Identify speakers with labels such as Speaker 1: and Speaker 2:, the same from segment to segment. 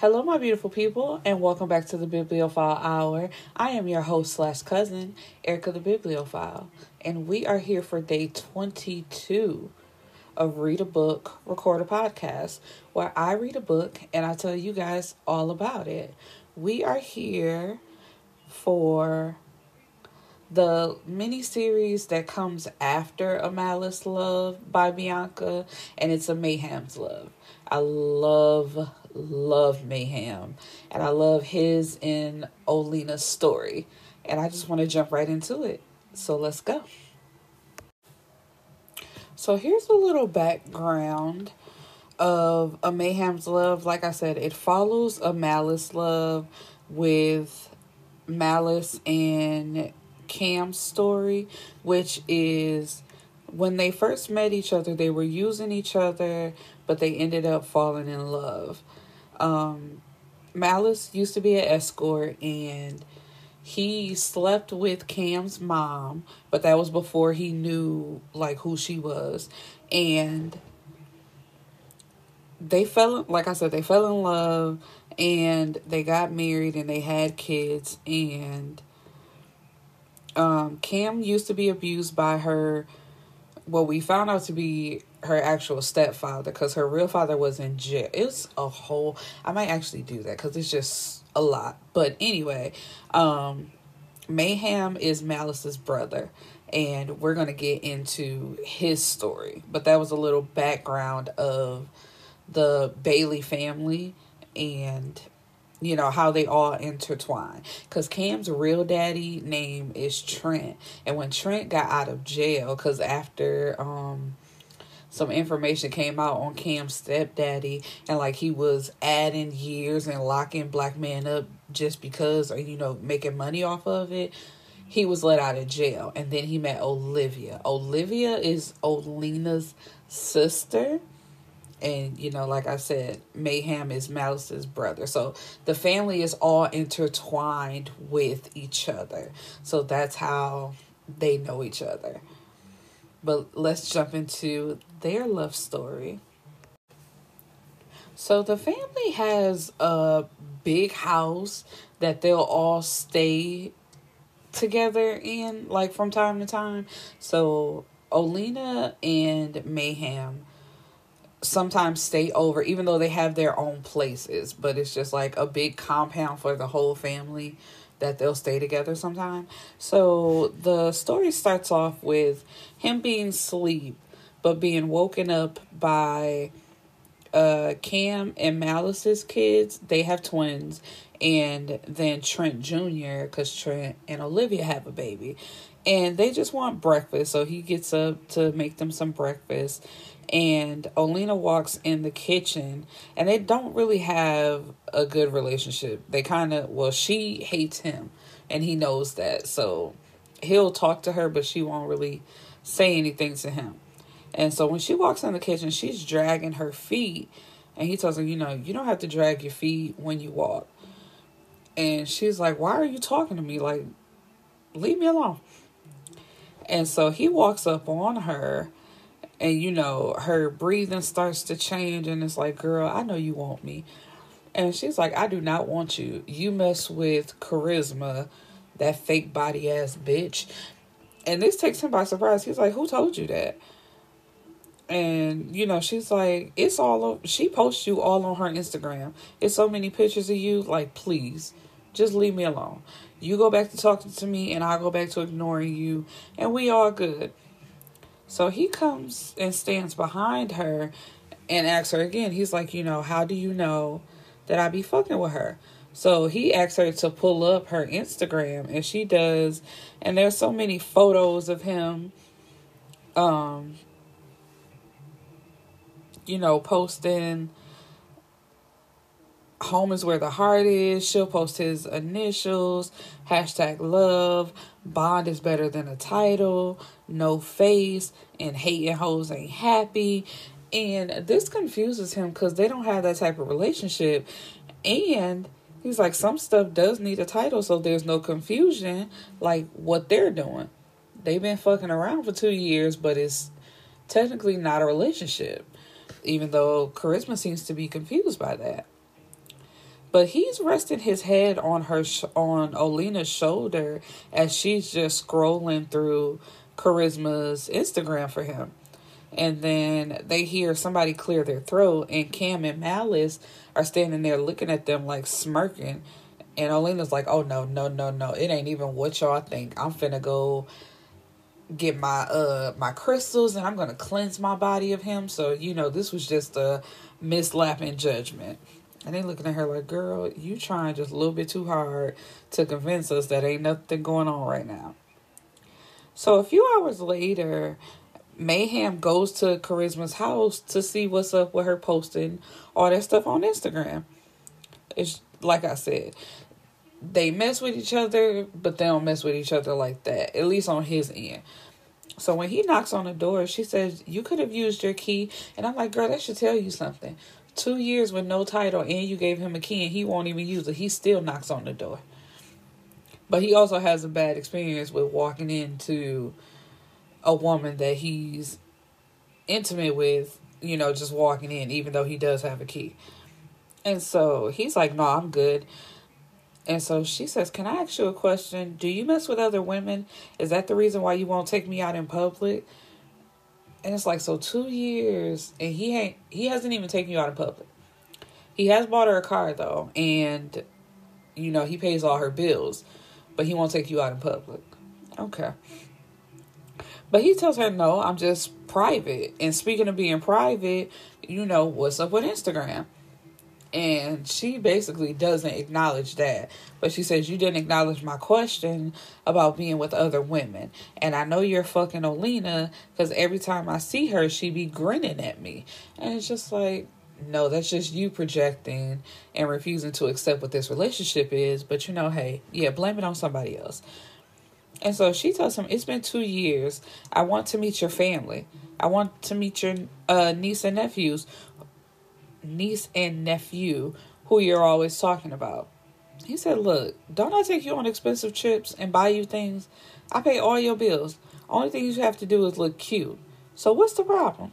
Speaker 1: Hello, my beautiful people, and welcome back to the Bibliophile Hour. I am your host slash cousin, Erica the Bibliophile, and we are here for day 22 of Read a Book, Record a Podcast, where I read a book and I tell you guys all about it. We are here for the mini series that comes after A Malice Love by Bianca, and it's a Mayhem's Love. I love, love Mayhem, and I love his and Olina's story, and I just want to jump right into it. So let's go. So here's a little background of A Mayhem's Love. Like I said, it follows A Malice Love with Malice and Cam's story, which is when they first met each other, they were using each other, but they ended up falling in love. Um, Malice used to be an escort and he slept with Cam's mom, but that was before he knew like who she was. And they fell like I said, they fell in love and they got married and they had kids and um, Cam used to be abused by her. Well, we found out to be her actual stepfather because her real father was in jail. It's a whole. I might actually do that because it's just a lot. But anyway, um, Mayhem is Malice's brother, and we're gonna get into his story. But that was a little background of the Bailey family and you know how they all intertwine because cam's real daddy name is trent and when trent got out of jail because after um some information came out on cam's stepdaddy and like he was adding years and locking black men up just because or you know making money off of it. He was let out of jail and then he met olivia. Olivia is olina's sister and you know like i said mayhem is malice's brother. So the family is all intertwined with each other. So that's how they know each other. But let's jump into their love story. So the family has a big house that they'll all stay together in like from time to time. So olina and mayhem sometimes stay over even though they have their own places but it's just like a big compound for the whole family that they'll stay together sometime. So the story starts off with him being asleep but being woken up by uh cam and malice's kids they have twins and then trent jr because trent and olivia have a baby and they just want breakfast so he gets up to make them some breakfast and Olina walks in the kitchen and they don't really have a good relationship. They kind of, well, she hates him and he knows that. So he'll talk to her, but she won't really say anything to him. And so when she walks in the kitchen, she's dragging her feet. And he tells her, you know, you don't have to drag your feet when you walk. And she's like, why are you talking to me? Like, leave me alone. And so he walks up on her and you know her breathing starts to change. And it's like girl i know you want me. And she's like i do not want you. You mess with charisma that fake body ass bitch. And this takes him by surprise. He's like who told you that and you know she's like it's all she posts you all on her instagram it's so many pictures of you like please just leave me alone you go back to talking to me and i'll go back to ignoring you and we all good so he comes and stands behind her and asks her again. He's like, you know, how do you know that I be fucking with her? So he asks her to pull up her Instagram and she does. And there's so many photos of him um you know, posting home is where the heart is. She'll post his initials, hashtag love, bond is better than a title, no face, and hating hoes ain't happy. And this confuses him because they don't have that type of relationship. And he's like, some stuff does need a title, so there's no confusion like what they're doing. They've been fucking around for two years, but it's technically not a relationship, even though Charisma seems to be confused by that. but he's resting his head on her sh- on Olina's shoulder as she's just scrolling through Charisma's Instagram for him. And then they hear somebody clear their throat, and Cam and Malice are standing there looking at them like smirking. And Olina's like, "Oh no, no, no, no! It ain't even what y'all think. I'm finna go get my uh my crystals, and I'm gonna cleanse my body of him. So you know, this was just a mislapping judgment." And they looking at her like, girl, you trying just a little bit too hard to convince us that ain't nothing going on right now. So a few hours later, Mayhem goes to Charisma's house to see what's up with her posting all that stuff on Instagram. It's like I said, they mess with each other, but they don't mess with each other like that, at least on his end. So when he knocks on the door, she says, You could have used your key. And I'm like, Girl, that should tell you something. Two years with no title, and you gave him a key, and he won't even use it. He still knocks on the door. But he also has a bad experience with walking into a woman that he's intimate with, you know, just walking in, even though he does have a key. And so he's like, No, I'm good. And so she says, Can I ask you a question? Do you mess with other women? Is that the reason why you won't take me out in public? And it's like, so two years and he ain't he hasn't even taken you out in public. He has bought her a car though, and you know, he pays all her bills, but he won't take you out in public. Okay. But he tells her, no, I'm just private. And speaking of being private, you know, what's up with Instagram? And she basically doesn't acknowledge that. But she says, You didn't acknowledge my question about being with other women. And I know you're fucking Olina because every time I see her, she be grinning at me. And it's just like, no, that's just you projecting and refusing to accept what this relationship is. But you know, hey, yeah, blame it on somebody else. And so she tells him, It's been two years. I want to meet your family. I want to meet your uh, niece and nephews niece and nephew who you're always talking about. He said, Look, don't I take you on expensive trips and buy you things? I pay all your bills. Only thing you have to do is look cute. So what's the problem?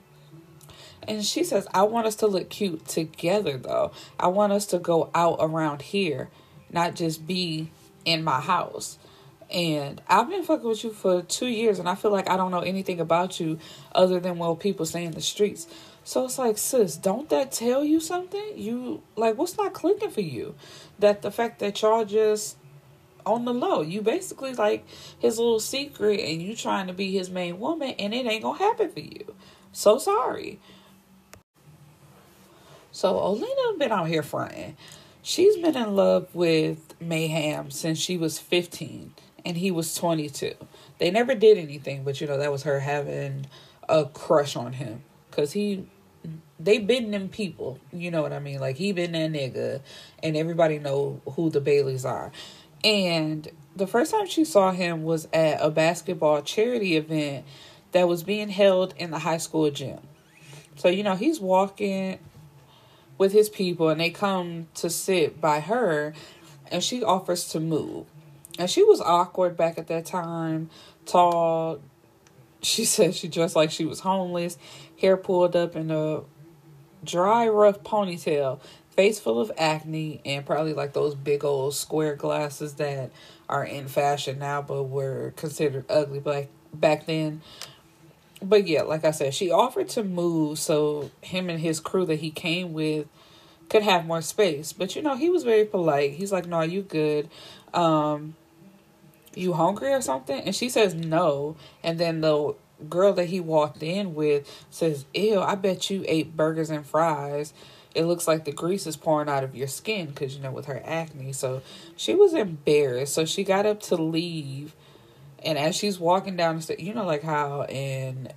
Speaker 1: And she says, I want us to look cute together though. I want us to go out around here, not just be in my house. And I've been fucking with you for two years and I feel like I don't know anything about you other than what people say in the streets. So it's like, sis, don't that tell you something? You like what's not clicking for you? That the fact that y'all just on the low, you basically like his little secret and you trying to be his main woman and it ain't gonna happen for you. So sorry. So Olina been out here fronting. She's been in love with Mayhem since she was 15 and he was 22. They never did anything, but you know, that was her having a crush on him because he they been them people. You know what I mean? Like he been that nigga, and everybody know who the Baileys are. And the first time she saw him was at a basketball charity event that was being held in the high school gym. So you know he's walking with his people, and they come to sit by her, and she offers to move. And she was awkward back at that time, tall. She said she dressed like she was homeless, hair pulled up in a dry, rough ponytail, face full of acne, and probably like those big old square glasses that are in fashion now but were considered ugly back back then. But yeah, like I said, she offered to move so him and his crew that he came with could have more space. But you know, he was very polite. He's like, "No, you good? Um, you hungry or something?" And she says no. And then the girl that he walked in with says, Ew, I bet you ate burgers and fries. It looks like the grease is pouring out of your skin because, you know, with her acne. So she was embarrassed. So she got up to leave. And as she's walking down the stairs, you know, like how in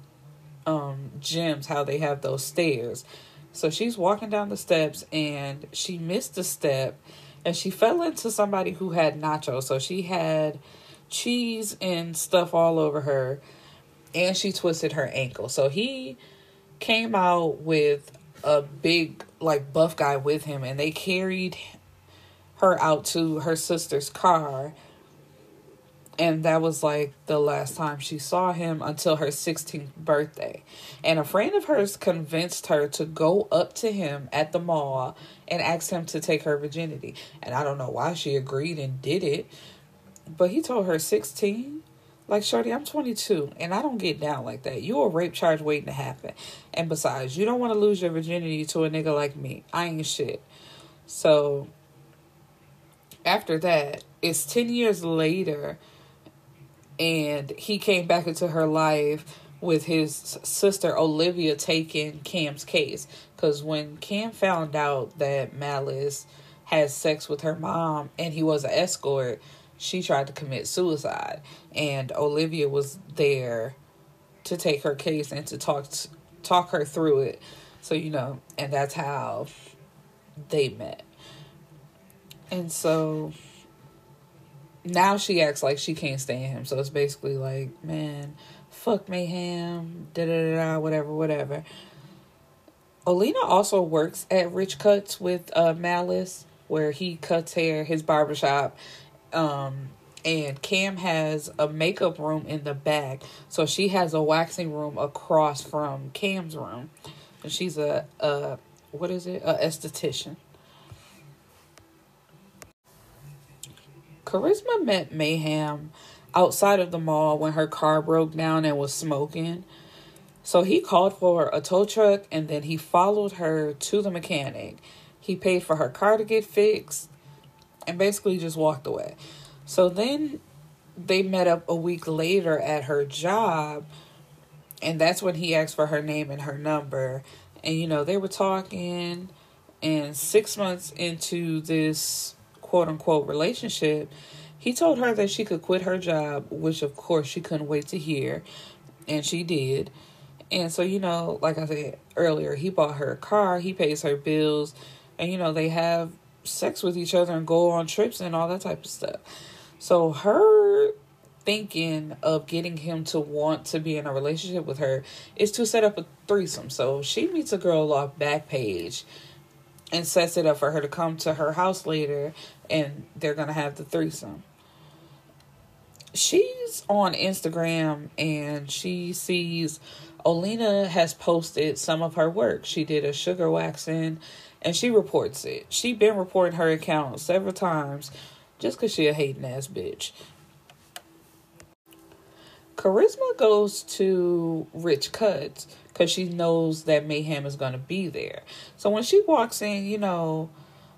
Speaker 1: um, gyms, how they have those stairs. So she's walking down the steps and she missed a step and she fell into somebody who had nachos. So she had cheese and stuff all over her and she twisted her ankle. So he came out with a big like buff guy with him and they carried her out to her sister's car. and that was like the last time she saw him until her 16th birthday. And a friend of hers convinced her to go up to him at the mall and ask him to take her virginity. And I don't know why she agreed and did it, but he told her 16. Like, Shorty, I'm 22 and I don't get down like that. You a rape charge waiting to happen. And besides, you don't want to lose your virginity to a nigga like me. I ain't shit. So, after that, it's 10 years later and he came back into her life with his sister Olivia taking Cam's case because when Cam found out that Malice had sex with her mom and he was an escort, she tried to commit suicide, and Olivia was there to take her case and to talk talk her through it. So you know, and that's how they met. And so now she acts like she can't stand him. So it's basically like, man, fuck mayhem, da da da, whatever, whatever. Olina also works at Rich Cuts with uh, Malice, where he cuts hair, his barbershop. Um, and Cam has a makeup room in the back. So she has a waxing room across from Cam's room. And she's a, a what is it? A esthetician. Charisma met Mayhem outside of the mall when her car broke down and was smoking. So he called for a tow truck and then he followed her to the mechanic. He paid for her car to get fixed and basically just walked away. So then they met up a week later at her job and that's when he asked for her name and her number. And you know, they were talking and 6 months into this quote unquote relationship, he told her that she could quit her job, which of course she couldn't wait to hear, and she did. And so, you know, like I said earlier, he bought her a car, he pays her bills, and you know, they have sex with each other and go on trips and all that type of stuff. So, her thinking of getting him to want to be in a relationship with her is to set up a threesome. So, she meets a girl off Backpage and sets it up for her to come to her house later and they're gonna have the threesome. She's on Instagram and she sees Olina has posted some of her work. She did a sugar waxing and she reports it. She been reporting her account several times just because she a hating ass bitch. Charisma goes to Rich Cuts because she knows that Mayhem is going to be there. So when she walks in, you know,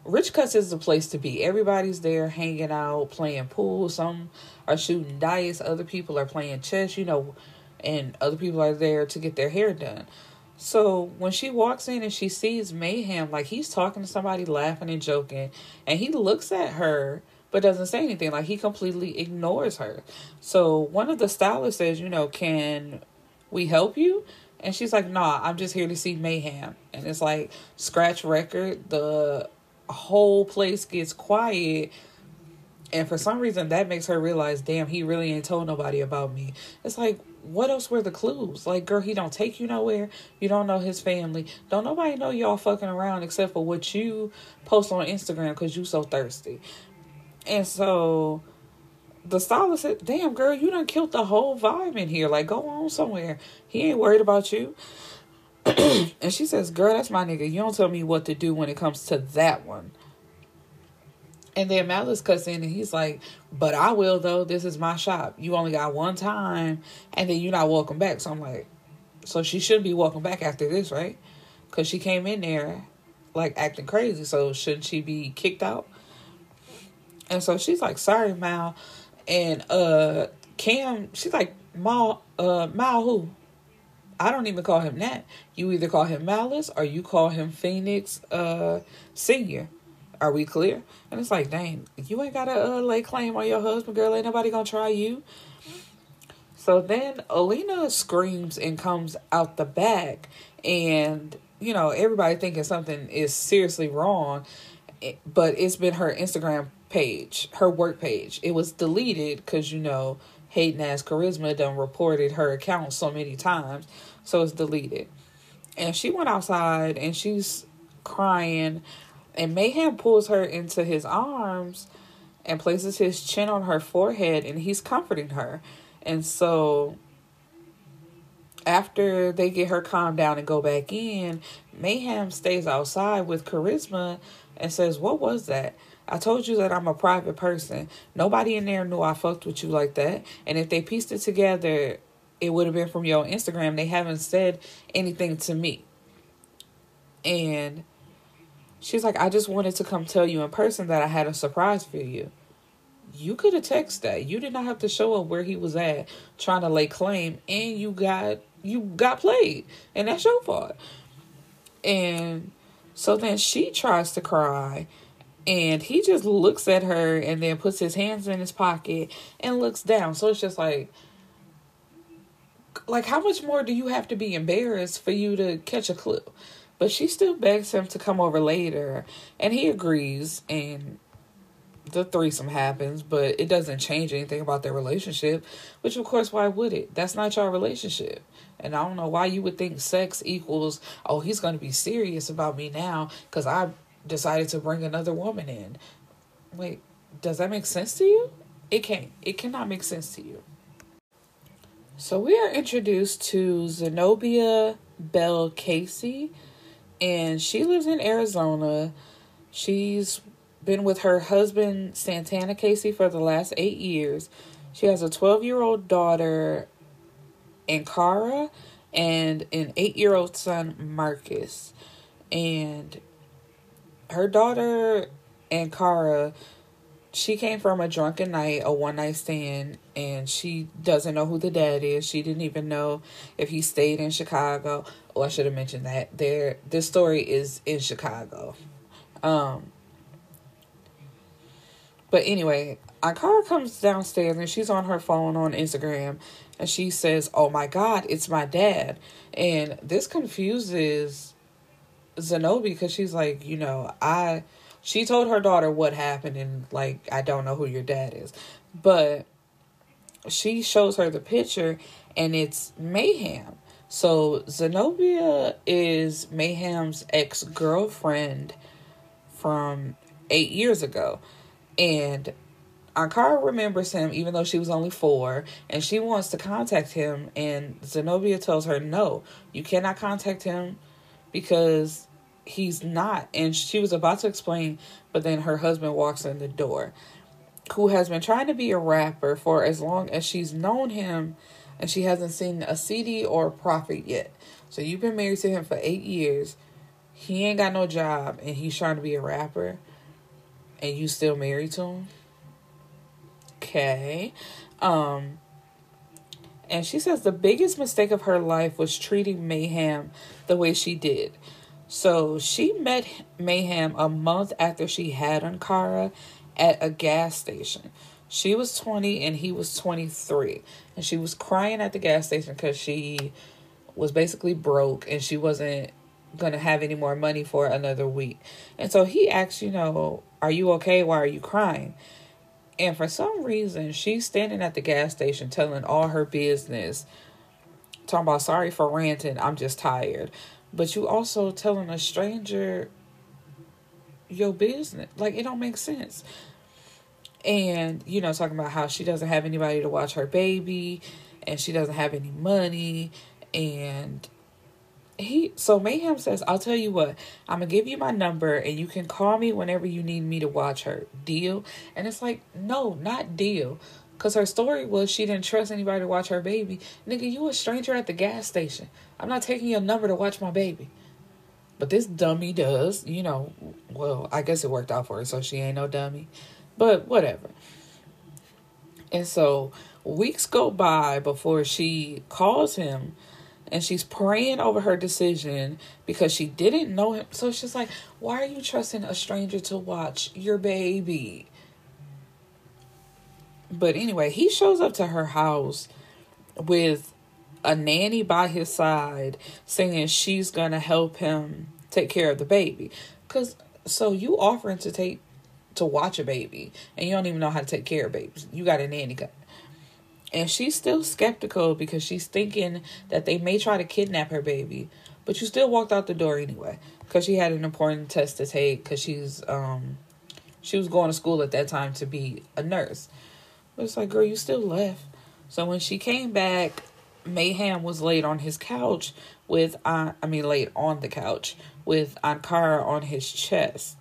Speaker 1: Rich Cuts is the place to be. Everybody's there hanging out, playing pool. Some are shooting dice, other people are playing chess, you know, and other people are there to get their hair done. So when she walks in and she sees Mayhem, like he's talking to somebody, laughing and joking, and he looks at her but doesn't say anything. Like he completely ignores her. So one of the stylists says, you know, can we help you? And she's like, nah, I'm just here to see mayhem. And it's like scratch record, the whole place gets quiet. And for some reason that makes her realize, damn, he really ain't told nobody about me. It's like, what else were the clues? Like, girl, he don't take you nowhere. You don't know his family. Don't nobody know y'all fucking around except for what you post on Instagram because you so thirsty. And so the stylist said, Damn, girl, you done killed the whole vibe in here. Like, go on somewhere. He ain't worried about you. and she says, Girl, that's my nigga. You don't tell me what to do when it comes to that one. And then Malice cuts in and he's like, But I will, though. This is my shop. You only got one time, and then you're not welcome back. So I'm like, So she shouldn't be welcome back after this, right? Because she came in there like acting crazy. So shouldn't she be kicked out? And so she's like, Sorry, Mal. And uh Cam, she's like, Mal, uh, Mal who? I don't even call him that. You either call him Malice or you call him Phoenix uh Senior. Are we clear? And it's like, dang, you ain't gotta uh, lay claim on your husband, girl. Ain't nobody gonna try you. So then Alina screams and comes out the back, and you know everybody thinking something is seriously wrong, but it's been her Instagram page, her work page. It was deleted because you know hating ass charisma done reported her account so many times, so it's deleted. And she went outside and she's crying, and Mayhem pulls her into his arms, and places his chin on her forehead and he's comforting her. And so after they get her calmed down and go back in, Mayhem stays outside with Charisma and says, What was that? I told you that I'm a private person. Nobody in there knew I fucked with you like that. And if they pieced it together, it would have been from your Instagram. They haven't said anything to me. And she's like, I just wanted to come tell you in person that I had a surprise for you. You could have texted that. You did not have to show up where he was at trying to lay claim and you got you got played. And that's your fault. And so then she tries to cry and he just looks at her and then puts his hands in his pocket and looks down. So it's just like like how much more do you have to be embarrassed for you to catch a clue? But she still begs him to come over later and he agrees and the threesome happens, but it doesn't change anything about their relationship, which of course why would it? That's not your relationship. And I don't know why you would think sex equals, oh, he's going to be serious about me now because I decided to bring another woman in. Wait, does that make sense to you? It can't. It cannot make sense to you. So we are introduced to Zenobia Bell Casey, and she lives in Arizona. She's been with her husband Santana Casey for the last eight years. She has a 12 year old daughter, Ankara, and an eight year old son, Marcus. And her daughter, Ankara, she came from a drunken night, a one night stand, and she doesn't know who the dad is. She didn't even know if he stayed in Chicago. Oh, I should have mentioned that. There, this story is in Chicago. Um, but anyway, Ankara comes downstairs and she's on her phone on Instagram and she says, Oh my God, it's my dad. And this confuses Zenobi because she's like, you know, I she told her daughter what happened and like I don't know who your dad is. But she shows her the picture and it's Mayhem. So Zenobia is Mayhem's ex girlfriend from eight years ago. And Ankara remembers him even though she was only four, and she wants to contact him. And Zenobia tells her, No, you cannot contact him because he's not. And she was about to explain, but then her husband walks in the door, who has been trying to be a rapper for as long as she's known him, and she hasn't seen a CD or a profit yet. So you've been married to him for eight years. He ain't got no job, and he's trying to be a rapper, and you still married to him. Okay. Um, and she says the biggest mistake of her life was treating Mayhem the way she did. So she met Mayhem a month after she had Ankara at a gas station. She was 20 and he was 23. And she was crying at the gas station because she was basically broke and she wasn't going to have any more money for another week. And so he asked, you know, are you okay? Why are you crying? And for some reason, she's standing at the gas station telling all her business, talking about, sorry for ranting, I'm just tired but you also telling a stranger your business. Like it don't make sense. And, you know, talking about how she doesn't have anybody to watch her baby and she doesn't have any money and he so Mayhem says, I'll tell you what, I'm gonna give you my number and you can call me whenever you need me to watch her. Deal? And it's like, no, not deal. Cause her story was she didn't trust anybody to watch her baby. Nigga, you a stranger at the gas station. I'm not taking your number to watch my baby. But this dummy does, you know, well, I guess it worked out for her, so she ain't no dummy. But whatever. And so weeks go by before she calls him and she's praying over her decision because she didn't know him. So she's like, Why are you trusting a stranger to watch your baby? But anyway, he shows up to her house with a nanny by his side saying she's going to help him take care of the baby. Cuz so you offering to take to watch a baby and you don't even know how to take care of babies. You got a nanny. And she's still skeptical because she's thinking that they may try to kidnap her baby. But you still walked out the door anyway because she had an important test to take because she's um She was going to school at that time to be a nurse. But it's like, girl, you still left. So when she came back, Mayhem was laid on his couch with, uh, I mean, laid on the couch with Ankara on his chest.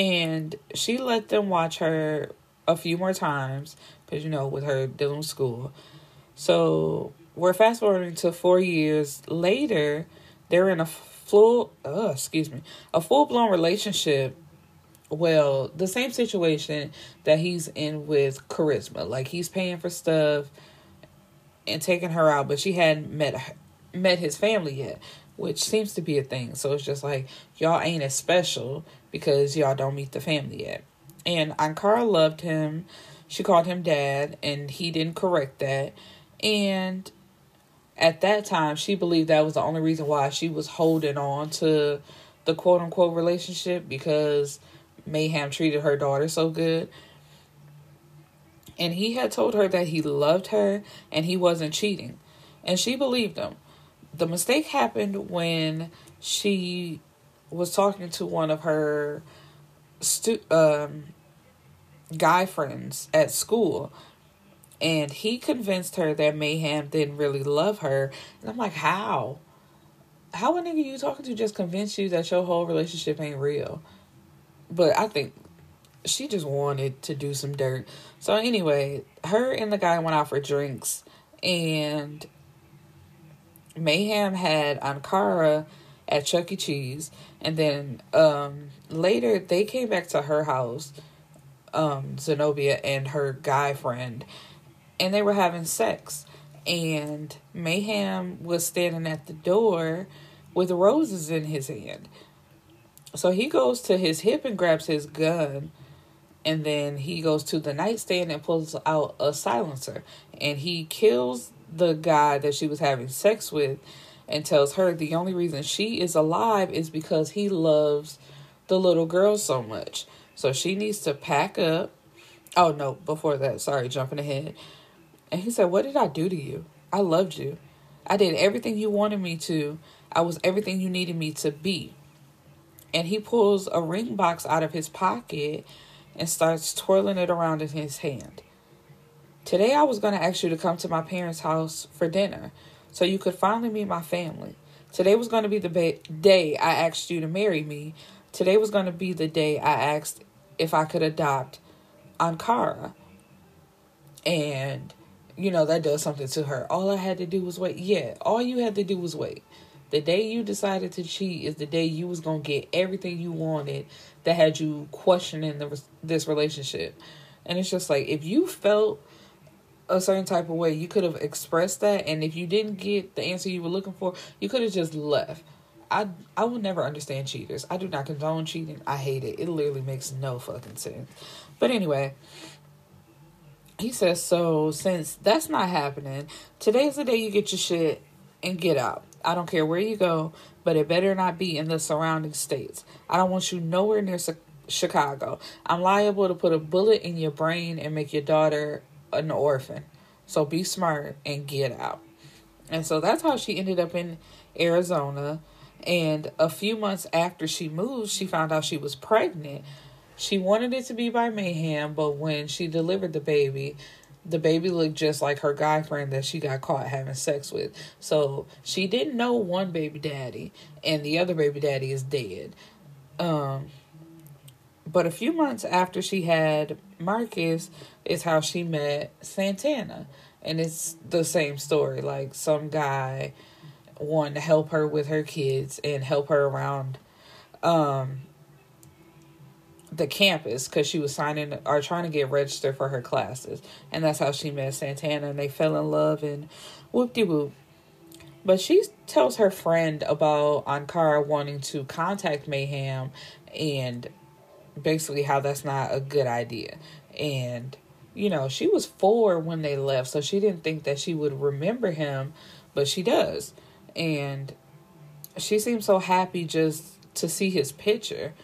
Speaker 1: And she let them watch her a few more times because, you know, with her dealing with school. So we're fast forwarding to four years later. They're in a full, uh, excuse me, a full blown relationship. Well, the same situation that he's in with Charisma. Like he's paying for stuff and taking her out, but she hadn't met met his family yet, which seems to be a thing. So it's just like y'all ain't as special because y'all don't meet the family yet. And Ankara loved him. She called him dad, and he didn't correct that. And at that time, she believed that was the only reason why she was holding on to the quote unquote relationship because Mayhem treated her daughter so good. And he had told her that he loved her and he wasn't cheating. And she believed him. The mistake happened when she was talking to one of her stu- um, guy friends at school and he convinced her that Mayhem didn't really love her. And I'm like, how? How a nigga you talking to just convince you that your whole relationship ain't real? But I think she just wanted to do some dirt. So anyway, her and the guy went out for drinks and Mayhem had Ankara at Chuck E. Cheese and then um later they came back to her house, um, Zenobia and her guy friend and they were having sex. And Mayhem was standing at the door with roses in his hand. So he goes to his hip and grabs his gun. And then he goes to the nightstand and pulls out a silencer. And he kills the guy that she was having sex with and tells her the only reason she is alive is because he loves the little girl so much. So she needs to pack up. Oh, no, before that, sorry, jumping ahead. And he said, What did I do to you? I loved you. I did everything you wanted me to. I was everything you needed me to be. And he pulls a ring box out of his pocket and starts twirling it around in his hand. Today, I was going to ask you to come to my parents' house for dinner so you could finally meet my family. Today was going to be the ba- day I asked you to marry me. Today was going to be the day I asked if I could adopt Ankara. And you know, that does something to her. All I had to do was wait. Yeah, all you had to do was wait. The day you decided to cheat is the day you was going to get everything you wanted that had you questioning the, this relationship. And it's just like, if you felt a certain type of way, you could have expressed that. And if you didn't get the answer you were looking for, you could have just left. I I will never understand cheaters. I do not condone cheating. I hate it. It literally makes no fucking sense. But anyway, he says, so since that's not happening, today's the day you get your shit and get out. I don't care where you go, but it better not be in the surrounding states. I don't want you nowhere near Chicago. I'm liable to put a bullet in your brain and make your daughter an orphan. So be smart and get out. And so that's how she ended up in Arizona. And a few months after she moved, she found out she was pregnant she wanted it to be by Mayhem, but when she delivered the baby, the baby looked just like her guy friend that she got caught having sex with. So she didn't know one baby daddy, and the other baby daddy is dead. Um, but a few months after she had Marcus, is how she met Santana, and it's the same story. Like some guy wanted to help her with her kids and help her around. Um, the campus because she was signing or trying to get registered for her classes. And that's how she met Santana and they fell in love and whoop de whoop. But she tells her friend about Ankara wanting to contact Mayhem and basically how that's not a good idea. And, you know, she was four when they left, so she didn't think that she would remember him, but she does. And she seems so happy just to see his picture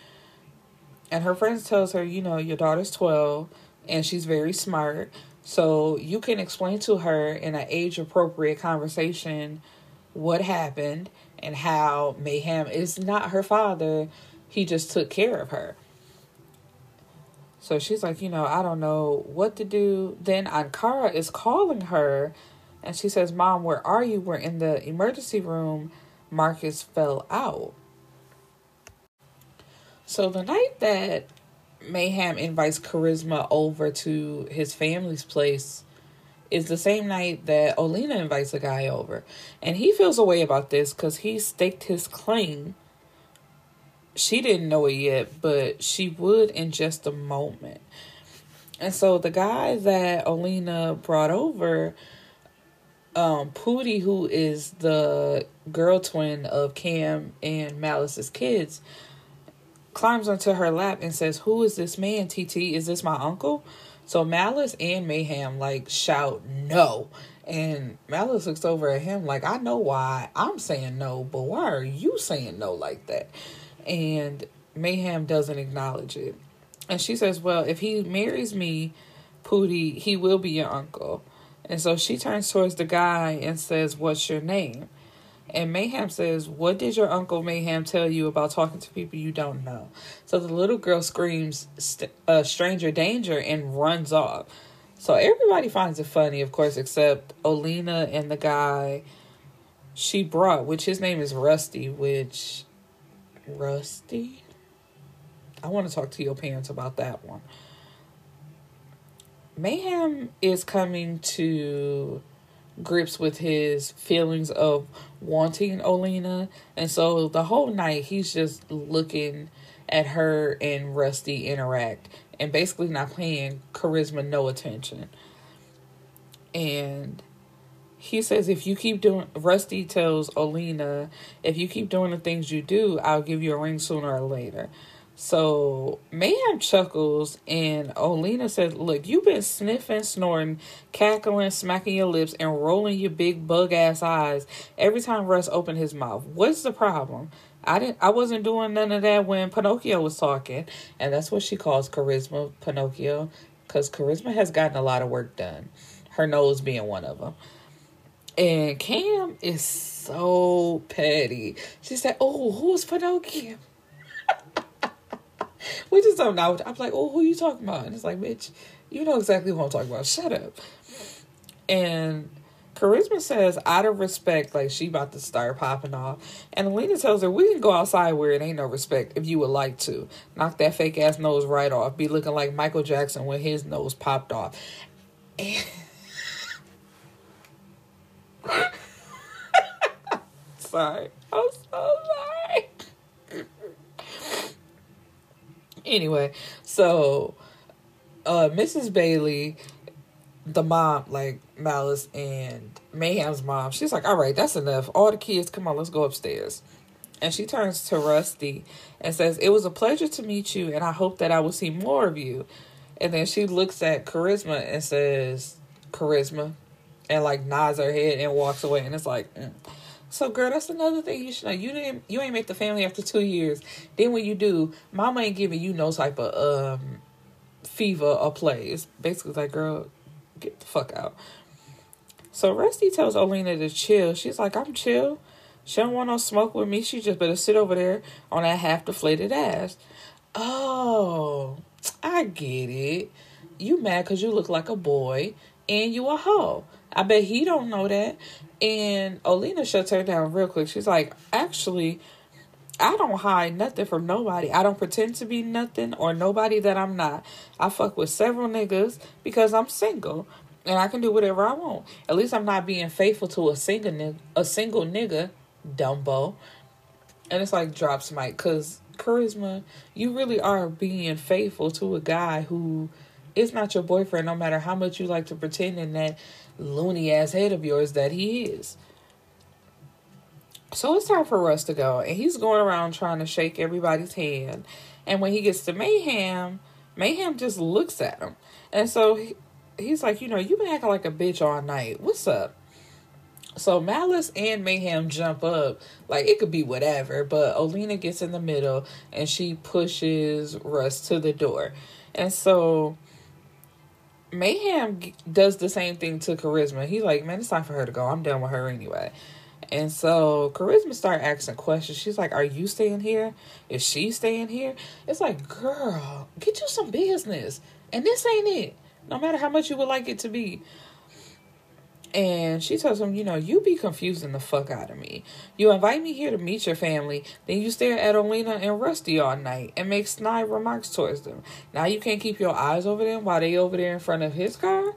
Speaker 1: and her friends tells her, you know, your daughter's 12 and she's very smart. So you can explain to her in an age appropriate conversation what happened and how Mayhem is not her father. He just took care of her. So she's like, you know, I don't know what to do. Then Ankara is calling her and she says, Mom, where are you? We're in the emergency room. Marcus fell out. So the night that Mayhem invites Charisma over to his family's place is the same night that Olina invites a guy over. And he feels a way about this because he staked his claim. She didn't know it yet, but she would in just a moment. And so the guy that Olina brought over, um, Pootie, who is the girl twin of Cam and Malice's kids, climbs onto her lap and says, Who is this man, TT? Is this my uncle? So Malice and Mayhem like shout no. And Malice looks over at him like, I know why I'm saying no, but why are you saying no like that? And Mayhem doesn't acknowledge it. And she says, Well, if he marries me, Pootie, he will be your uncle. And so she turns towards the guy and says, What's your name? And Mayhem says, What did your uncle Mayhem tell you about talking to people you don't know? So the little girl screams, uh, Stranger danger, and runs off. So everybody finds it funny, of course, except Olina and the guy she brought, which his name is Rusty, which. Rusty? I want to talk to your parents about that one. Mayhem is coming to grips with his feelings of wanting Olena. And so the whole night he's just looking at her and Rusty interact and basically not paying charisma no attention. And he says if you keep doing Rusty tells Olina, if you keep doing the things you do, I'll give you a ring sooner or later. So Mayhem chuckles and Olina says, Look, you've been sniffing, snorting, cackling, smacking your lips, and rolling your big bug ass eyes every time Russ opened his mouth. What's the problem? I didn't I wasn't doing none of that when Pinocchio was talking. And that's what she calls charisma, Pinocchio. Because charisma has gotten a lot of work done. Her nose being one of them. And Cam is so petty. She said, Oh, who's Pinocchio? we just don't know. I'm like, oh, who you talking about? And it's like, bitch, you know exactly who I'm talking about. Shut up. And Charisma says, out of respect, like she about to start popping off. And Olena tells her, we can go outside where it ain't no respect if you would like to. Knock that fake ass nose right off. Be looking like Michael Jackson when his nose popped off. And sorry. I'm so sorry. Anyway, so uh Mrs. Bailey, the mom, like Malice and Mayhem's mom, she's like, All right, that's enough. All the kids, come on, let's go upstairs. And she turns to Rusty and says, It was a pleasure to meet you, and I hope that I will see more of you. And then she looks at Charisma and says, Charisma, and like nods her head and walks away. And it's like, mm. So, girl, that's another thing you should know. You didn't, you ain't make the family after two years. Then when you do, mama ain't giving you no type of um fever or play. It's basically like, girl, get the fuck out. So Rusty tells Olena to chill. She's like, I'm chill. She don't want no smoke with me. She just better sit over there on that half deflated ass. Oh, I get it. You mad because you look like a boy and you a hoe. I bet he don't know that. And Olena shuts her down real quick. She's like, actually, I don't hide nothing from nobody. I don't pretend to be nothing or nobody that I'm not. I fuck with several niggas because I'm single and I can do whatever I want. At least I'm not being faithful to a single nigga, a single nigga, Dumbo. And it's like drops mic cuz charisma, you really are being faithful to a guy who is not your boyfriend no matter how much you like to pretend in that loony ass head of yours that he is. So it's time for Russ to go. And he's going around trying to shake everybody's hand. And when he gets to Mayhem, Mayhem just looks at him. And so he, he's like, you know, you've been acting like a bitch all night. What's up? So Malice and Mayhem jump up. Like it could be whatever. But Olena gets in the middle and she pushes Russ to the door. And so Mayhem does the same thing to Charisma. He's like, man, it's time for her to go. I'm done with her anyway. And so Charisma start asking questions. She's like, Are you staying here? Is she staying here? It's like, girl, get you some business. And this ain't it. No matter how much you would like it to be. And she tells him, you know, you be confusing the fuck out of me. You invite me here to meet your family, then you stare at Olena and Rusty all night and make snide remarks towards them. Now you can't keep your eyes over them while they over there in front of his car?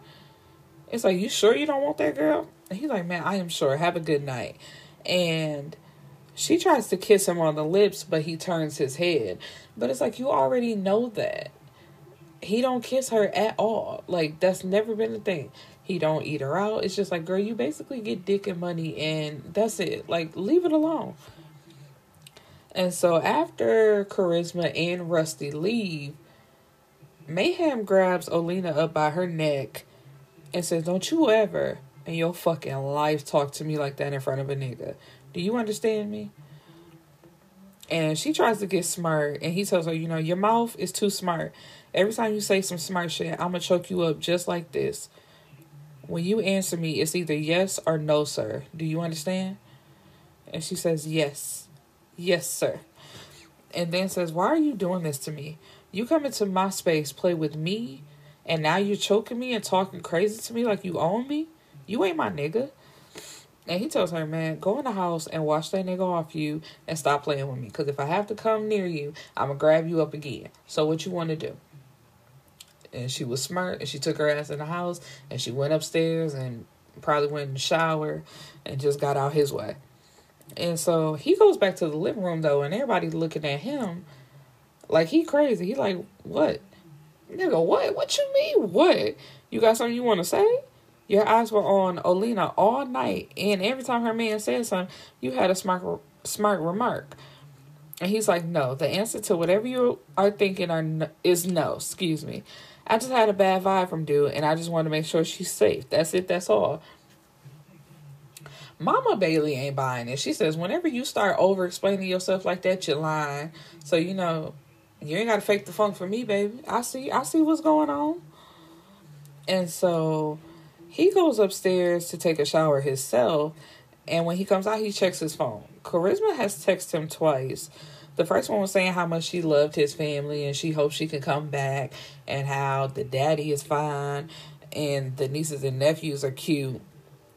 Speaker 1: It's like, you sure you don't want that girl? And he's like, man, I am sure. Have a good night. And she tries to kiss him on the lips, but he turns his head. But it's like, you already know that. He don't kiss her at all. Like, that's never been a thing. He don't eat her out. It's just like, girl, you basically get dick and money and that's it. Like, leave it alone. And so after Charisma and Rusty leave, Mayhem grabs Olina up by her neck and says, Don't you ever in your fucking life talk to me like that in front of a nigga. Do you understand me? And she tries to get smart, and he tells her, You know, your mouth is too smart. Every time you say some smart shit, I'm gonna choke you up just like this. When you answer me, it's either yes or no, sir. Do you understand? And she says, Yes. Yes, sir. And then says, Why are you doing this to me? You come into my space, play with me, and now you're choking me and talking crazy to me like you own me? You ain't my nigga. And he tells her, man, go in the house and wash that nigga off you and stop playing with me. Because if I have to come near you, I'm going to grab you up again. So what you want to do? And she was smart and she took her ass in the house and she went upstairs and probably went in the shower and just got out his way. And so he goes back to the living room though, and everybody looking at him like he crazy. He like, what? Nigga, what? What you mean? What? You got something you want to say? Your eyes were on Olina all night, and every time her man said something, you had a smart smart remark. And he's like, no. The answer to whatever you are thinking are is no. Excuse me. I just had a bad vibe from dude, and I just wanted to make sure she's safe. That's it. That's all. Mama Bailey ain't buying it. She says, whenever you start over explaining yourself like that, you're lying. So you know, you ain't gotta fake the funk for me, baby. I see. I see what's going on. And so he goes upstairs to take a shower himself. And when he comes out, he checks his phone. Charisma has texted him twice the first one was saying how much she loved his family and she hopes she can come back and how the daddy is fine and the nieces and nephews are cute.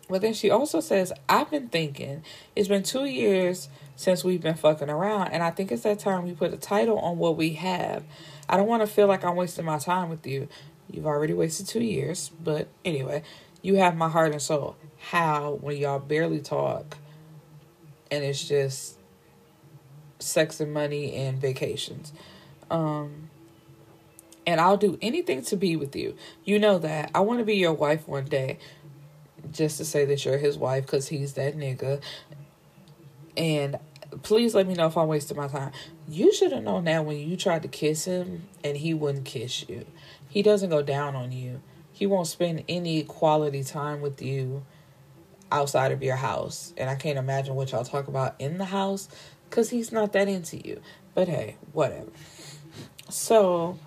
Speaker 1: But then she also says, I've been thinking, it's been two years since we've been fucking around, and I think it's that time we put a title on what we have. I don't want to feel like I'm wasting my time with you. You've already wasted two years, but anyway, you have my heart and soul. How, when y'all barely talk, and it's just sex and money and vacations. Um, and I'll do anything to be with you. You know that. I want to be your wife one day. Just to say that you're his wife because he's that nigga. And please let me know if I'm wasting my time. You should have known that when you tried to kiss him and he wouldn't kiss you. He doesn't go down on you. He won't spend any quality time with you outside of your house. And I can't imagine what y'all talk about in the house because he's not that into you. But hey, whatever. So,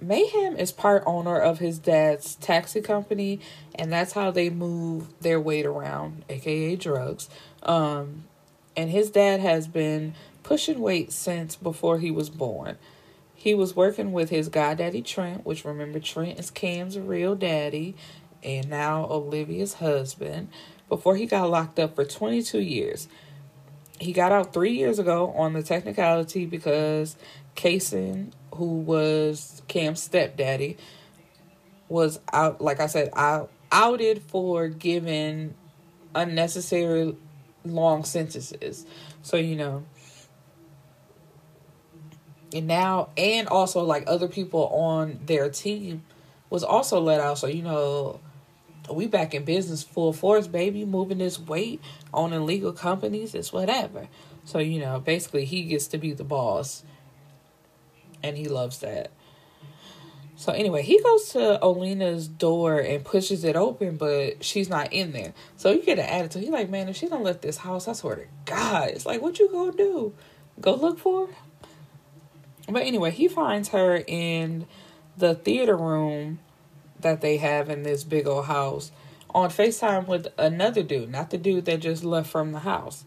Speaker 1: Mayhem is part owner of his dad's taxi company, and that's how they move their weight around, aka drugs. Um, and his dad has been pushing weight since before he was born. He was working with his goddaddy Trent, which remember Trent is Cam's real daddy, and now Olivia's husband, before he got locked up for 22 years he got out three years ago on the technicality because Kaysen, who was Cam's stepdaddy, was out. Like I said, out outed for giving unnecessary long sentences. So you know. And now, and also like other people on their team was also let out. So you know, we back in business full force, baby, moving this weight, owning legal companies, it's whatever. So, you know, basically he gets to be the boss. And he loves that. So anyway, he goes to Olena's door and pushes it open, but she's not in there. So you get an attitude. He's like, man, if she don't let this house, I swear to God, it's like, what you gonna do? Go look for her? But anyway, he finds her in the theater room that they have in this big old house on FaceTime with another dude, not the dude that just left from the house.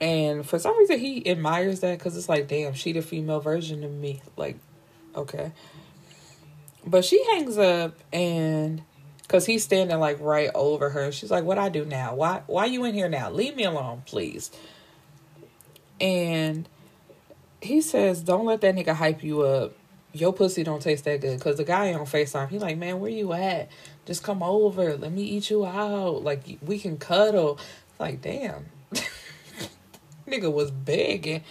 Speaker 1: And for some reason, he admires that because it's like, damn, she the female version of me. Like, okay. But she hangs up and because he's standing like right over her. She's like, "What I do now? Why? Why you in here now? Leave me alone, please." And he says, "Don't let that nigga hype you up. Your pussy don't taste that good." Because the guy on Facetime, he like, "Man, where you at? Just come over. Let me eat you out. Like we can cuddle." Like, damn, nigga was begging.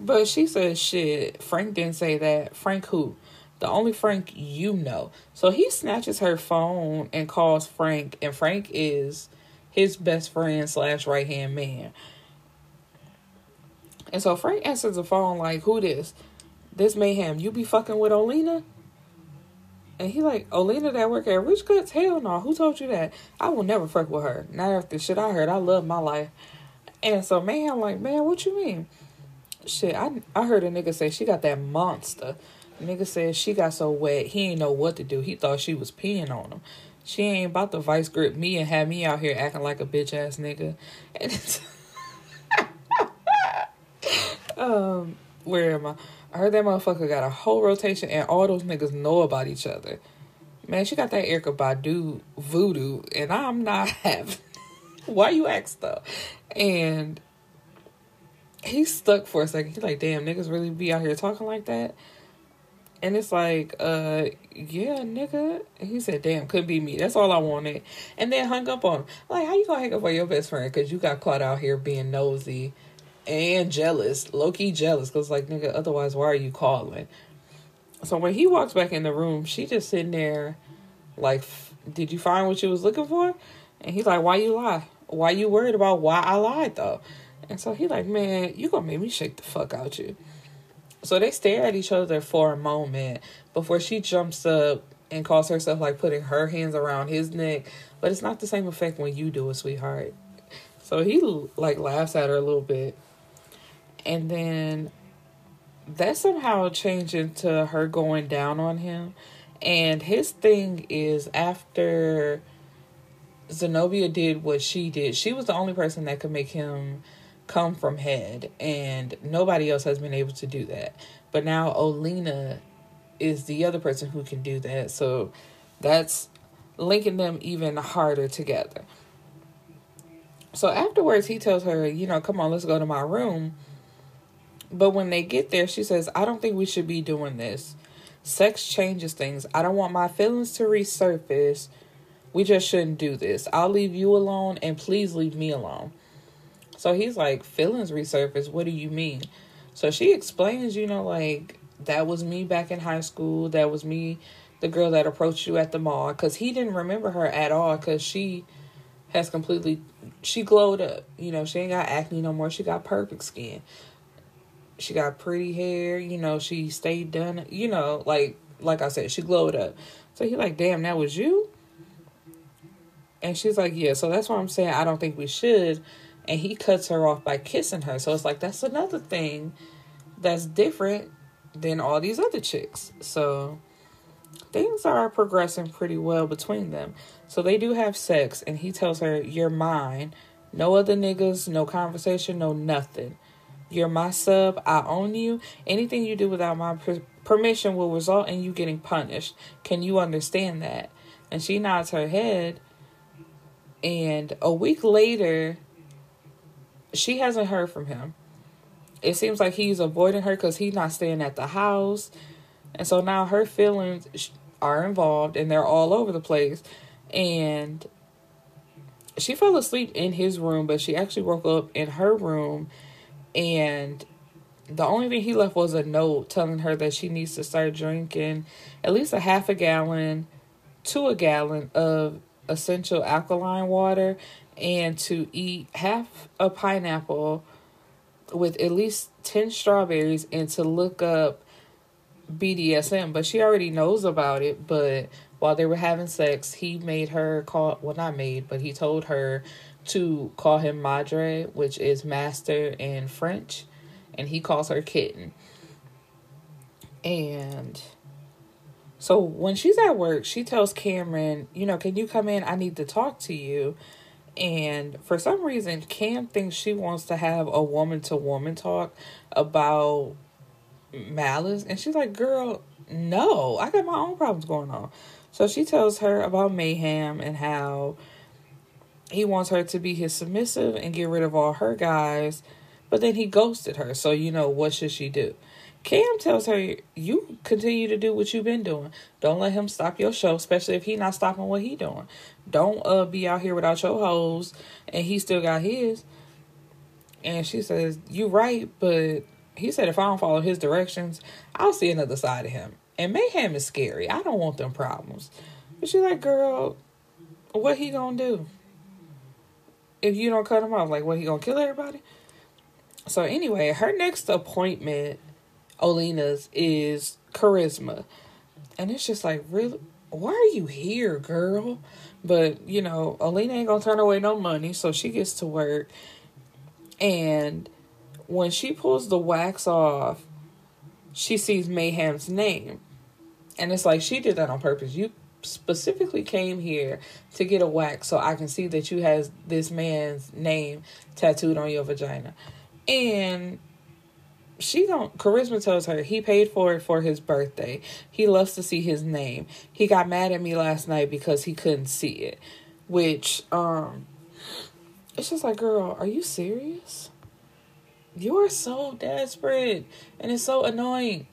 Speaker 1: But she said, "Shit." Frank didn't say that. Frank who? The only Frank you know. So he snatches her phone and calls Frank, and Frank is his best friend slash right hand man. And so Frank answers the phone like, "Who this? This mayhem? You be fucking with Olena?" And he like, "Olena that work at Rich Cuts? Hell no! Who told you that? I will never fuck with her. Not after shit I heard. I love my life." And so man, like, man, what you mean? Shit, I I heard a nigga say she got that monster. nigga said she got so wet he ain't know what to do. He thought she was peeing on him. She ain't about to vice grip me and have me out here acting like a bitch ass nigga. And it's um, where am I? I heard that motherfucker got a whole rotation and all those niggas know about each other. Man, she got that Erykah Badu voodoo, and I'm not having. Why you ask though? And he's stuck for a second. He's like, "Damn, niggas really be out here talking like that." And it's like, uh, yeah, nigga. And he said, damn, could be me. That's all I wanted. And then hung up on him. Like, how you gonna hang up on your best friend? Because you got caught out here being nosy and jealous, low key jealous, because like nigga, otherwise why are you calling? So when he walks back in the room, she just sitting there, like, did you find what you was looking for? And he's like, why you lie? Why you worried about why I lied though? And so he like, man, you gonna make me shake the fuck out you. So they stare at each other for a moment before she jumps up and calls herself like putting her hands around his neck. But it's not the same effect when you do it, sweetheart. So he like laughs at her a little bit and then that somehow changed into her going down on him. And his thing is after Zenobia did what she did, she was the only person that could make him come from head, and nobody else has been able to do that. But now Olina is the other person who can do that, so that's linking them even harder together. So afterwards, he tells her, you know, come on, let's go to my room but when they get there, she says, I don't think we should be doing this. Sex changes things. I don't want my feelings to resurface. We just shouldn't do this. I'll leave you alone and please leave me alone. So he's like, Feelings resurface? What do you mean? So she explains, you know, like, that was me back in high school. That was me, the girl that approached you at the mall. Because he didn't remember her at all because she has completely, she glowed up. You know, she ain't got acne no more. She got perfect skin she got pretty hair, you know, she stayed done, you know, like like I said, she glowed up. So he like, damn, that was you? And she's like, yeah, so that's why I'm saying I don't think we should. And he cuts her off by kissing her. So it's like that's another thing that's different than all these other chicks. So things are progressing pretty well between them. So they do have sex and he tells her, You're mine. No other niggas, no conversation, no nothing. You're my sub. I own you. Anything you do without my per- permission will result in you getting punished. Can you understand that? And she nods her head. And a week later, she hasn't heard from him. It seems like he's avoiding her because he's not staying at the house. And so now her feelings are involved and they're all over the place. And she fell asleep in his room, but she actually woke up in her room and the only thing he left was a note telling her that she needs to start drinking at least a half a gallon to a gallon of essential alkaline water and to eat half a pineapple with at least 10 strawberries and to look up BDSM. But she already knows about it. But while they were having sex, he made her call, well, not made, but he told her to call him Madre, which is master in French, and he calls her kitten. And So when she's at work, she tells Cameron, you know, can you come in? I need to talk to you. And for some reason, Cam thinks she wants to have a woman to woman talk about Malice. And she's like, girl, no, I got my own problems going on. So she tells her about Mayhem and how he wants her to be his submissive and get rid of all her guys. But then he ghosted her. So, you know, what should she do? Cam tells her, "You continue to do what you've been doing. Don't let him stop your show, especially if he not stopping what he doing. Don't uh be out here without your hoes, and he still got his." And she says, "You right, but he said if I don't follow his directions, I'll see another side of him. And mayhem is scary. I don't want them problems." But she's like, "Girl, what he gonna do if you don't cut him off? Like, what he gonna kill everybody?" So anyway, her next appointment Olina's, is charisma. And it's just like, really? Why are you here, girl? But, you know, Olina ain't gonna turn away no money, so she gets to work. And when she pulls the wax off, she sees Mayhem's name. And it's like she did that on purpose. You specifically came here to get a wax so I can see that you has this man's name tattooed on your vagina. And she don't charisma tells her he paid for it for his birthday. He loves to see his name. He got mad at me last night because he couldn't see it which um it's just like girl are you serious? You are so desperate and it's so annoying.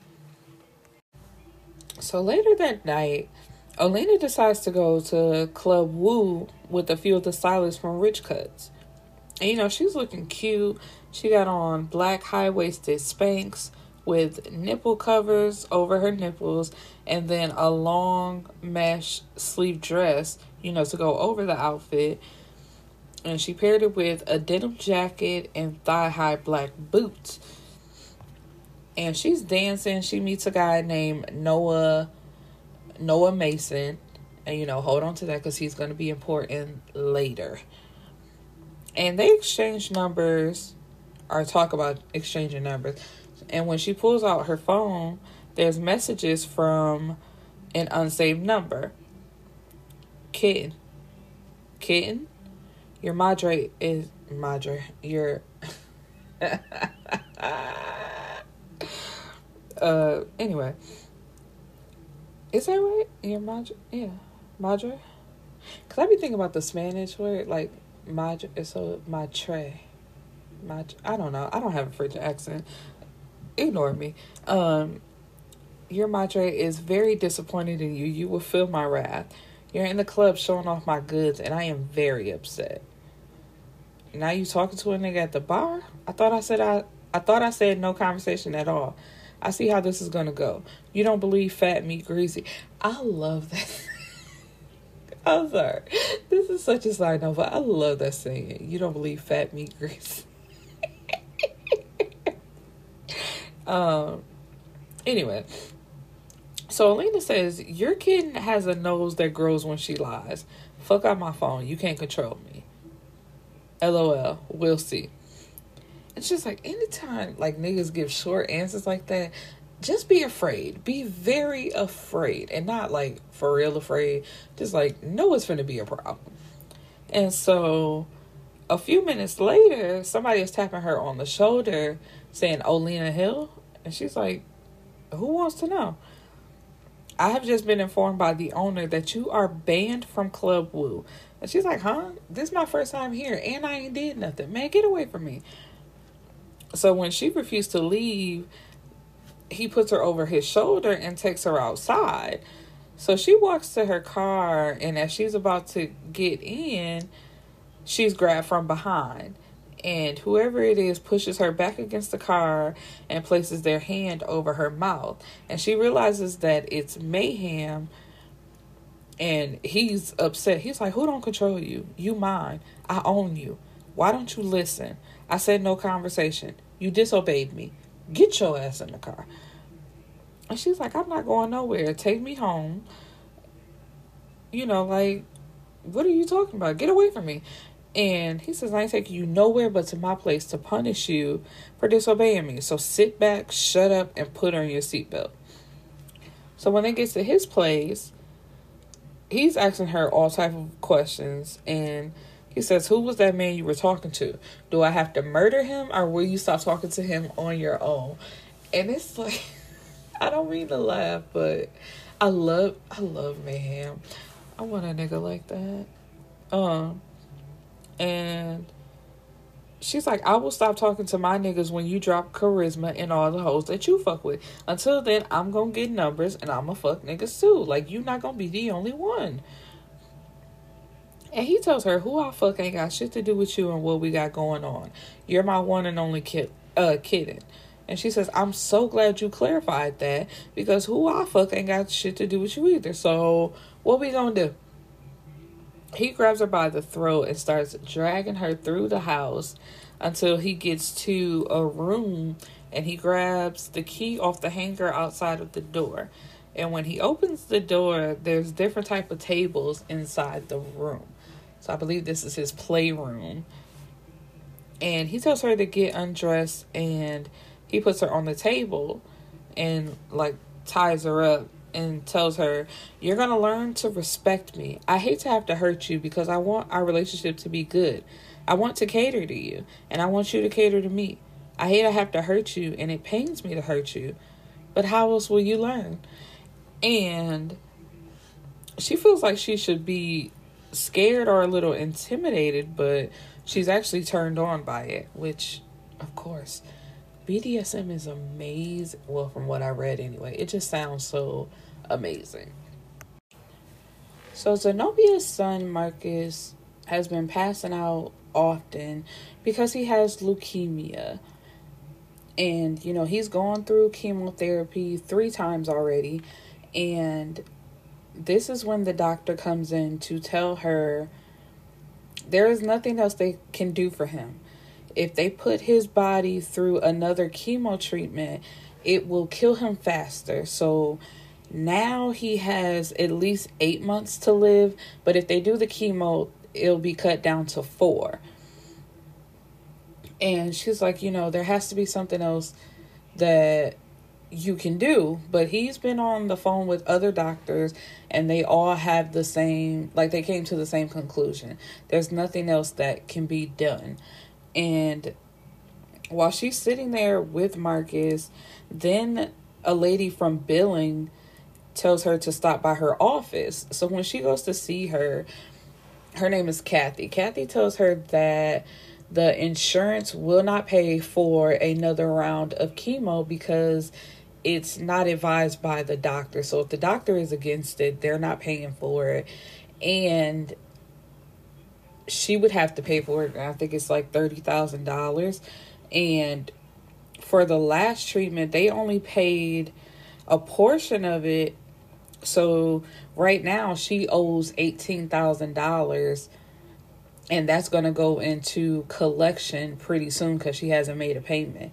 Speaker 1: So later that night Olena decides to go to Club Woo with a few of the stylists from Rich Cuts. And you know, she's looking cute. She got on black high waisted Spanx with nipple covers over her nipples and then a long mesh sleeve dress, you know, to go over the outfit. And she paired it with a denim jacket and thigh high black boots. And she's dancing. She meets a guy named Noah Noah Mason. And you know, hold on to that because he's going to be important later. And they exchange numbers or talk about exchanging numbers. And when she pulls out her phone, there's messages from an unsaved number. Kitten. Kitten? Your madre is madre. Your uh anyway. Is that right? Your madre yeah. Madre? Cause I be thinking about the Spanish word, like madre so madre my I don't know. I don't have a French accent. Ignore me. Um, your madre is very disappointed in you. You will feel my wrath. You're in the club showing off my goods, and I am very upset. Now you talking to a nigga at the bar? I thought I said I I thought I said no conversation at all. I see how this is gonna go. You don't believe fat meat greasy. I love that. I'm sorry. This is such a side note, but I love that saying. You don't believe fat meat greasy. Um, anyway, so Olena says, Your kid has a nose that grows when she lies. Fuck out my phone. You can't control me. LOL. We'll see. It's just like anytime like niggas give short answers like that, just be afraid. Be very afraid. And not like for real afraid. Just like know it's gonna be a problem. And so a few minutes later, somebody is tapping her on the shoulder saying oh, Olena Hill. And she's like, Who wants to know? I have just been informed by the owner that you are banned from Club Woo. And she's like, Huh? This is my first time here and I ain't did nothing. Man, get away from me. So when she refused to leave, he puts her over his shoulder and takes her outside. So she walks to her car, and as she's about to get in, she's grabbed from behind and whoever it is pushes her back against the car and places their hand over her mouth. And she realizes that it's mayhem and he's upset. He's like, Who don't control you? You mine. I own you. Why don't you listen? I said no conversation. You disobeyed me. Get your ass in the car. And she's like, I'm not going nowhere. Take me home. You know, like, what are you talking about? Get away from me. And he says, I ain't taking you nowhere but to my place to punish you for disobeying me. So sit back, shut up, and put on your seatbelt. So when they get to his place, he's asking her all type of questions and he says, Who was that man you were talking to? Do I have to murder him or will you stop talking to him on your own? And it's like I don't mean to laugh, but I love I love mayhem. I want a nigga like that. Um and she's like, I will stop talking to my niggas when you drop charisma and all the hoes that you fuck with. Until then, I'm gonna get numbers and I'm gonna fuck niggas too. Like, you not gonna be the only one. And he tells her, Who I fuck ain't got shit to do with you and what we got going on. You're my one and only kid, uh, kitten. And she says, I'm so glad you clarified that because who I fuck ain't got shit to do with you either. So, what we gonna do? He grabs her by the throat and starts dragging her through the house until he gets to a room and he grabs the key off the hanger outside of the door. And when he opens the door, there's different type of tables inside the room. So I believe this is his playroom. And he tells her to get undressed and he puts her on the table and like ties her up and tells her, You're to learn to respect me. I hate to have to hurt you because I want our relationship to be good. I want to cater to you and I want you to cater to me. I hate I have to hurt you and it pains me to hurt you. But how else will you learn? And she feels like she should be scared or a little intimidated, but she's actually turned on by it, which, of course, BDSM is amazing. Well, from what I read anyway, it just sounds so amazing. So, Zenobia's son Marcus has been passing out often because he has leukemia. And, you know, he's gone through chemotherapy three times already. And this is when the doctor comes in to tell her there is nothing else they can do for him if they put his body through another chemo treatment, it will kill him faster. So now he has at least eight months to live, but if they do the chemo, it'll be cut down to four. And she's like, you know, there has to be something else that you can do. But he's been on the phone with other doctors and they all have the same, like, they came to the same conclusion. There's nothing else that can be done. And while she's sitting there with Marcus, then a lady from billing tells her to stop by her office. So when she goes to see her, her name is Kathy. Kathy tells her that the insurance will not pay for another round of chemo because it's not advised by the doctor. So if the doctor is against it, they're not paying for it. And she would have to pay for it. I think it's like thirty thousand dollars, and for the last treatment, they only paid a portion of it. So right now, she owes eighteen thousand dollars, and that's going to go into collection pretty soon because she hasn't made a payment.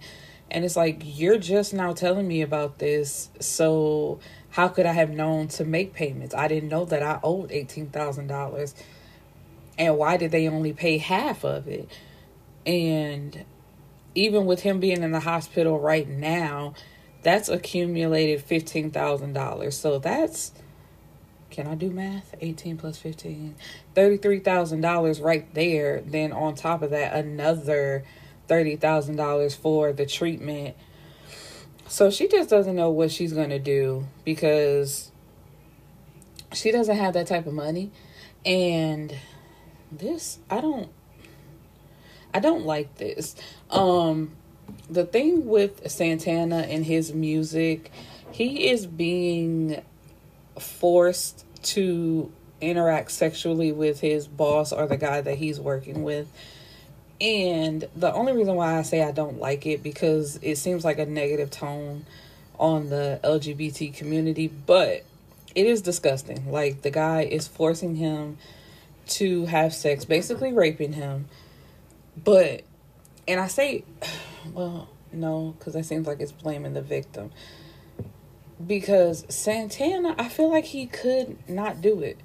Speaker 1: And it's like you're just now telling me about this, so how could I have known to make payments? I didn't know that I owed eighteen thousand dollars and why did they only pay half of it and even with him being in the hospital right now that's accumulated $15,000 so that's can I do math? 18 plus 15. $33,000 right there. Then on top of that, another $30,000 for the treatment. So she just doesn't know what she's going to do because she doesn't have that type of money. And this I don't I don't like this. Um the thing with Santana and his music, he is being forced to interact sexually with his boss or the guy that he's working with. And the only reason why I say I don't like it because it seems like a negative tone on the LGBT community, but it is disgusting. Like the guy is forcing him to have sex, basically raping him. But, and I say, well, no, because that seems like it's blaming the victim. Because Santana, I feel like he could not do it.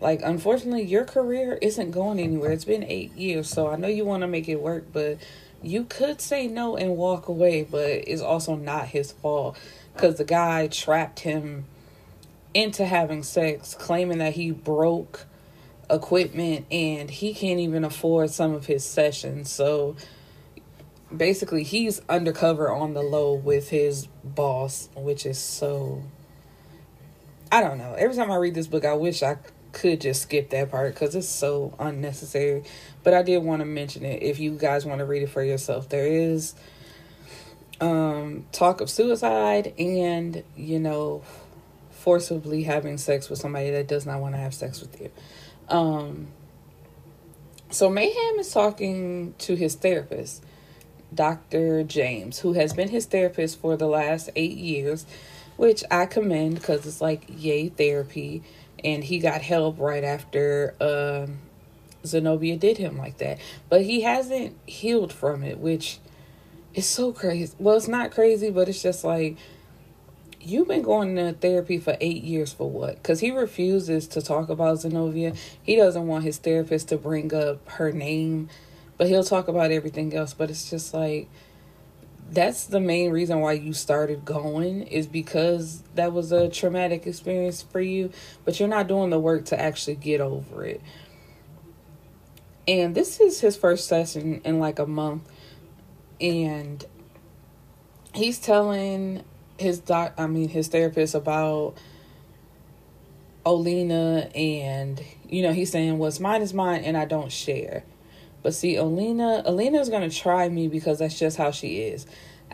Speaker 1: Like, unfortunately, your career isn't going anywhere. It's been eight years, so I know you want to make it work, but you could say no and walk away, but it's also not his fault because the guy trapped him into having sex, claiming that he broke equipment and he can't even afford some of his sessions. So basically, he's undercover on the low with his boss, which is so. I don't know. Every time I read this book, I wish I could just skip that part because it's so unnecessary. But I did want to mention it if you guys want to read it for yourself. There is um, talk of suicide and, you know, forcibly having sex with somebody that does not want to have sex with you. Um, so Mayhem is talking to his therapist, Dr. James, who has been his therapist for the last eight years, which I commend because it's like yay therapy. And he got help right after um, Zenobia did him like that. But he hasn't healed from it, which is so crazy. Well, it's not crazy, but it's just like you've been going to therapy for eight years for what? Because he refuses to talk about Zenobia. He doesn't want his therapist to bring up her name, but he'll talk about everything else. But it's just like that's the main reason why you started going is because that was a traumatic experience for you, but you're not doing the work to actually get over it. And this is his first session in like a month. And he's telling his doc I mean his therapist about Olina and you know he's saying what's mine is mine and I don't share. But see Alina, Olena is gonna try me because that's just how she is.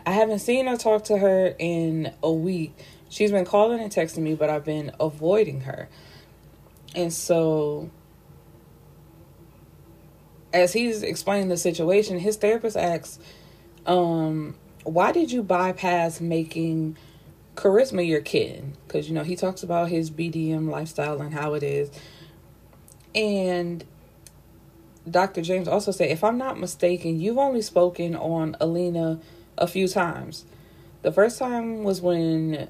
Speaker 1: I haven't seen her talk to her in a week. She's been calling and texting me, but I've been avoiding her. And so as he's explaining the situation, his therapist asks, um, why did you bypass making charisma your kid? Because, you know, he talks about his BDM lifestyle and how it is. And Dr. James also said, if I'm not mistaken, you've only spoken on Alina a few times. The first time was when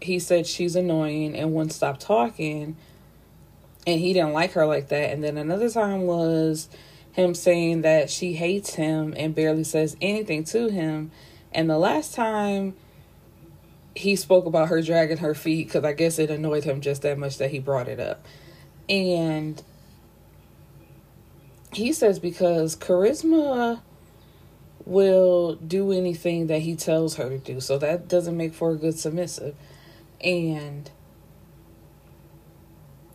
Speaker 1: he said she's annoying and wouldn't stop talking, and he didn't like her like that. And then another time was him saying that she hates him and barely says anything to him. And the last time he spoke about her dragging her feet, because I guess it annoyed him just that much that he brought it up. And he says because charisma will do anything that he tells her to do. So that doesn't make for a good submissive. And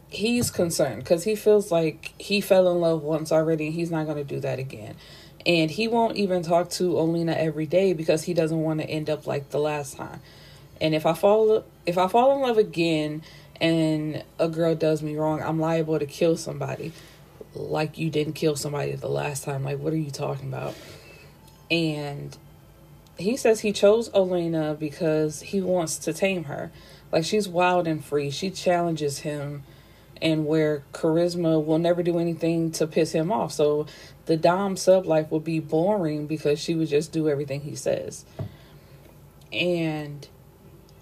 Speaker 1: he's concerned because he feels like he fell in love once already and he's not going to do that again. And he won't even talk to Olina every day because he doesn't want to end up like the last time. And if I fall if I fall in love again and a girl does me wrong, I'm liable to kill somebody. Like you didn't kill somebody the last time. Like what are you talking about? And he says he chose Olena because he wants to tame her. Like she's wild and free. She challenges him and where charisma will never do anything to piss him off. So the Dom sub life will be boring because she would just do everything he says. And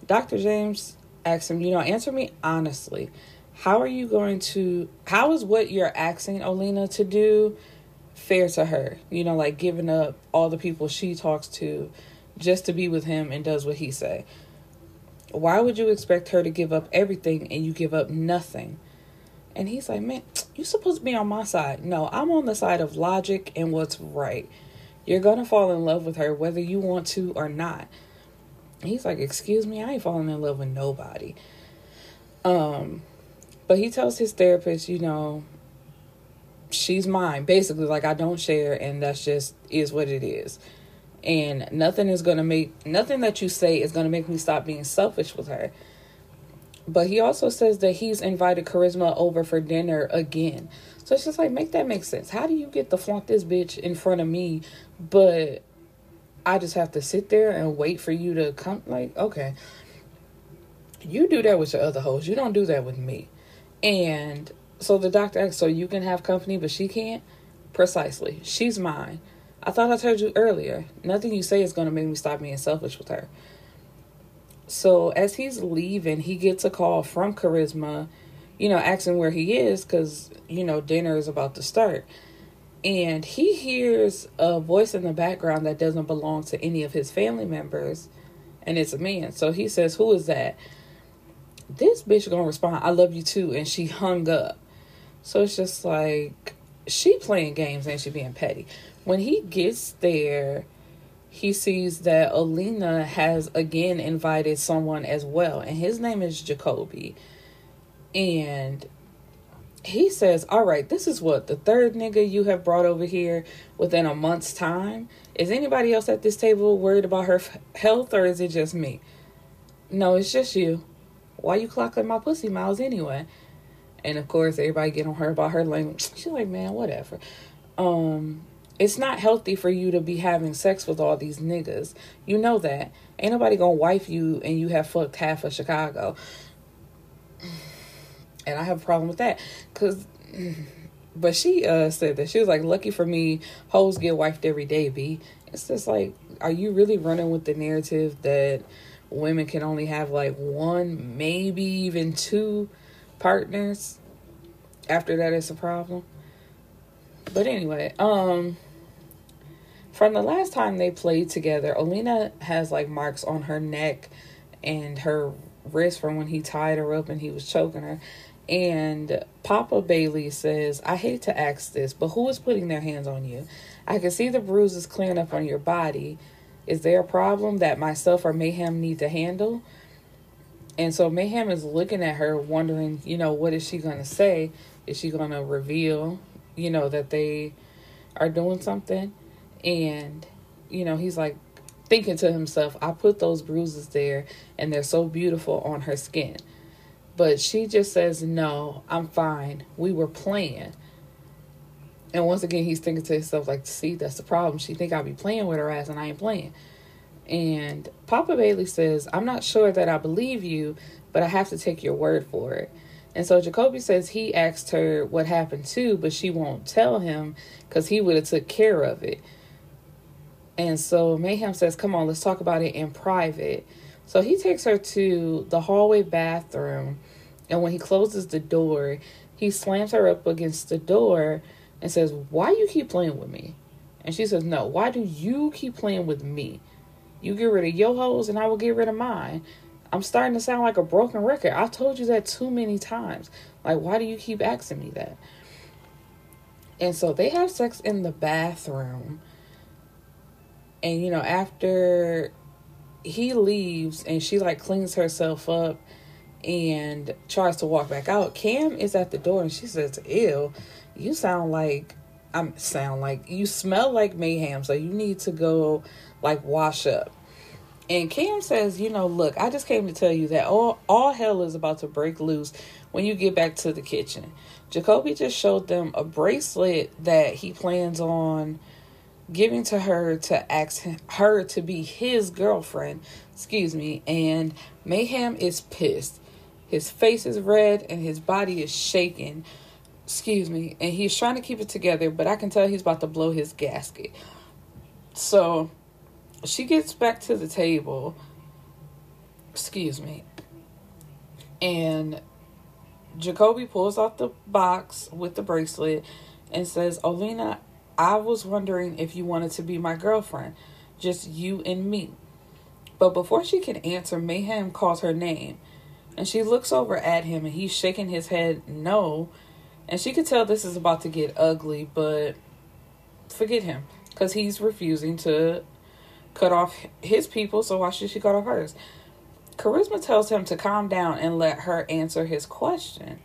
Speaker 1: Dr. James asks him, you know, answer me honestly. How are you going to, how is what you're asking Olena to do fair to her? You know, like giving up all the people she talks to just to be with him and does what he say. Why would you expect her to give up everything and you give up nothing? And he's like, man, you're supposed to be on my side. No, I'm on the side of logic and what's right. You're going to fall in love with her whether you want to or not. He's like, excuse me, I ain't falling in love with nobody. Um, but he tells his therapist, you know, she's mine. Basically, like I don't share, and that's just is what it is. And nothing is gonna make nothing that you say is gonna make me stop being selfish with her. But he also says that he's invited Charisma over for dinner again. So it's just like, make that make sense. How do you get to flaunt this bitch in front of me, but I just have to sit there and wait for you to come? Like, okay. You do that with your other hoes. You don't do that with me. And so the doctor asks, so you can have company, but she can't? Precisely. She's mine. I thought I told you earlier. Nothing you say is going to make me stop being selfish with her. So as he's leaving, he gets a call from Charisma, you know, asking where he is because, you know, dinner is about to start. And he hears a voice in the background that doesn't belong to any of his family members, and it's a man. So he says, Who is that? This bitch gonna respond, I love you too, and she hung up. So it's just like she playing games and she being petty. When he gets there, he sees that Alina has again invited someone as well, and his name is Jacoby. And he says, All right, this is what the third nigga you have brought over here within a month's time. Is anybody else at this table worried about her f- health or is it just me? No, it's just you. Why you clocking my pussy miles anyway? And of course, everybody get on her about her language. She's like, man, whatever. Um, it's not healthy for you to be having sex with all these niggas. You know that. Ain't nobody gonna wife you and you have fucked half of Chicago. And I have a problem with that. Cause but she uh said that she was like, lucky for me, hoes get wifed every day, B. It's just like, are you really running with the narrative that women can only have like one, maybe even two partners? After that it's a problem. But anyway, um from the last time they played together, Alina has like marks on her neck and her wrist from when he tied her up and he was choking her. And Papa Bailey says, I hate to ask this, but who is putting their hands on you? I can see the bruises clearing up on your body. Is there a problem that myself or Mayhem need to handle? And so Mayhem is looking at her, wondering, you know, what is she going to say? Is she going to reveal, you know, that they are doing something? And, you know, he's like thinking to himself, I put those bruises there and they're so beautiful on her skin. But she just says, No, I'm fine. We were playing. And once again, he's thinking to himself, like, see, that's the problem. She think I'll be playing with her ass and I ain't playing. And Papa Bailey says, I'm not sure that I believe you, but I have to take your word for it. And so Jacoby says he asked her what happened too, but she won't tell him because he would have took care of it. And so Mayhem says, Come on, let's talk about it in private. So he takes her to the hallway bathroom. And when he closes the door, he slams her up against the door and says, Why you keep playing with me? And she says, No, why do you keep playing with me? You get rid of your hoes and I will get rid of mine. I'm starting to sound like a broken record. I've told you that too many times. Like, why do you keep asking me that? And so they have sex in the bathroom. And, you know, after he leaves and she like cleans herself up and tries to walk back out, Cam is at the door and she says, Ew, you sound like I'm sound like you smell like mayhem, so you need to go like wash up. And Cam says, you know, look, I just came to tell you that all all hell is about to break loose when you get back to the kitchen. Jacoby just showed them a bracelet that he plans on giving to her to ask her to be his girlfriend, excuse me, and Mayhem is pissed. His face is red and his body is shaking. Excuse me, and he's trying to keep it together, but I can tell he's about to blow his gasket. So she gets back to the table. Excuse me. And Jacoby pulls out the box with the bracelet and says, Olina, I was wondering if you wanted to be my girlfriend, just you and me. But before she can answer, Mayhem calls her name. And she looks over at him and he's shaking his head no. And she could tell this is about to get ugly, but forget him because he's refusing to cut off his people, so why should she cut off hers? Charisma tells him to calm down and let her answer his question.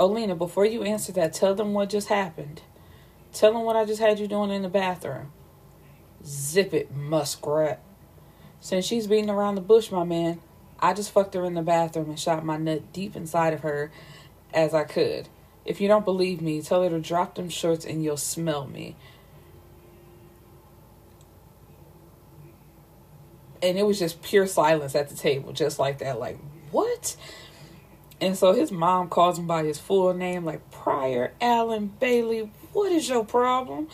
Speaker 1: Olina, before you answer that, tell them what just happened. Tell them what I just had you doing in the bathroom. Zip it, muskrat. Since she's beating around the bush, my man, I just fucked her in the bathroom and shot my nut deep inside of her as I could. If you don't believe me, tell her to drop them shorts and you'll smell me. And it was just pure silence at the table, just like that. Like, what? And so his mom calls him by his full name, like Pryor Allen Bailey. What is your problem?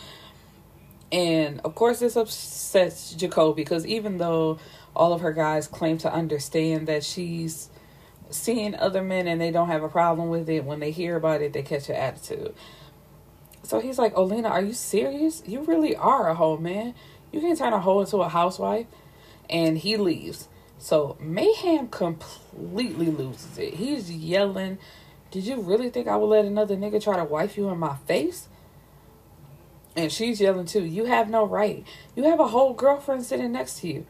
Speaker 1: And of course, this upsets Jacoby because even though all of her guys claim to understand that she's seeing other men and they don't have a problem with it, when they hear about it, they catch an attitude. So he's like, Olina, are you serious? You really are a hoe, man. You can turn a hoe into a housewife. And he leaves. So Mayhem completely loses it. He's yelling, Did you really think I would let another nigga try to wife you in my face? And she's yelling too, You have no right. You have a whole girlfriend sitting next to you.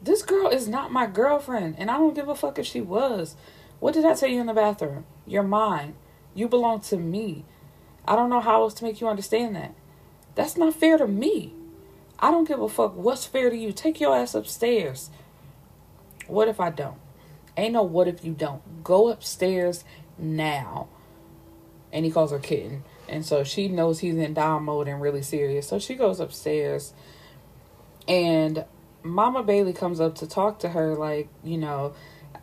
Speaker 1: This girl is not my girlfriend, and I don't give a fuck if she was. What did I tell you in the bathroom? You're mine. You belong to me. I don't know how else to make you understand that. That's not fair to me. I don't give a fuck what's fair to you. Take your ass upstairs. What if I don't? Ain't no what if you don't. Go upstairs now. And he calls her kitten. And so she knows he's in down mode and really serious. So she goes upstairs. And Mama Bailey comes up to talk to her, like, you know,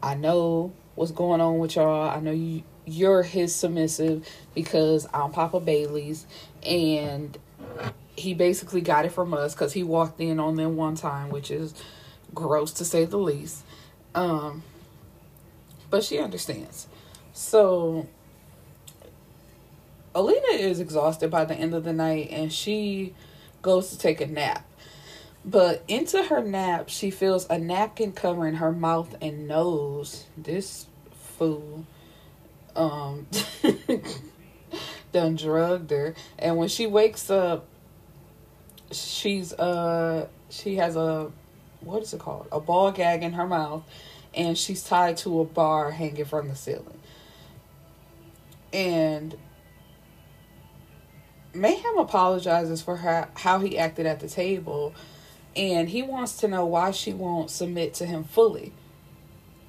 Speaker 1: I know what's going on with y'all. I know you you're his submissive because I'm Papa Bailey's and he basically got it from us because he walked in on them one time, which is gross to say the least. Um, but she understands. So Alina is exhausted by the end of the night and she goes to take a nap. But into her nap, she feels a napkin covering her mouth and nose. This fool um done drugged her. And when she wakes up, she's uh she has a what is it called? A ball gag in her mouth and she's tied to a bar hanging from the ceiling. And Mayhem apologizes for her how he acted at the table and he wants to know why she won't submit to him fully.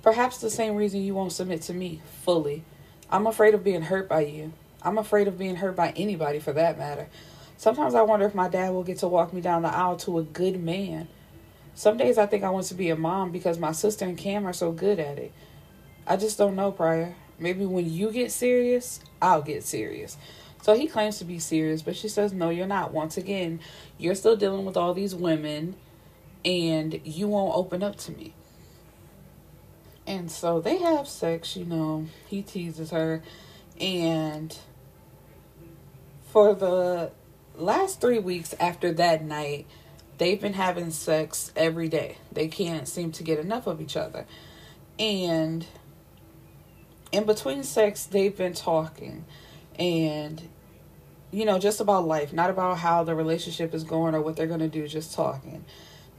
Speaker 1: Perhaps the same reason you won't submit to me fully. I'm afraid of being hurt by you. I'm afraid of being hurt by anybody for that matter. Sometimes I wonder if my dad will get to walk me down the aisle to a good man. Some days I think I want to be a mom because my sister and Cam are so good at it. I just don't know, Pryor. Maybe when you get serious, I'll get serious. So he claims to be serious, but she says, No, you're not. Once again, you're still dealing with all these women and you won't open up to me. And so they have sex, you know. He teases her. And for the last three weeks after that night, they've been having sex every day. They can't seem to get enough of each other. And in between sex, they've been talking. And, you know, just about life, not about how the relationship is going or what they're going to do, just talking.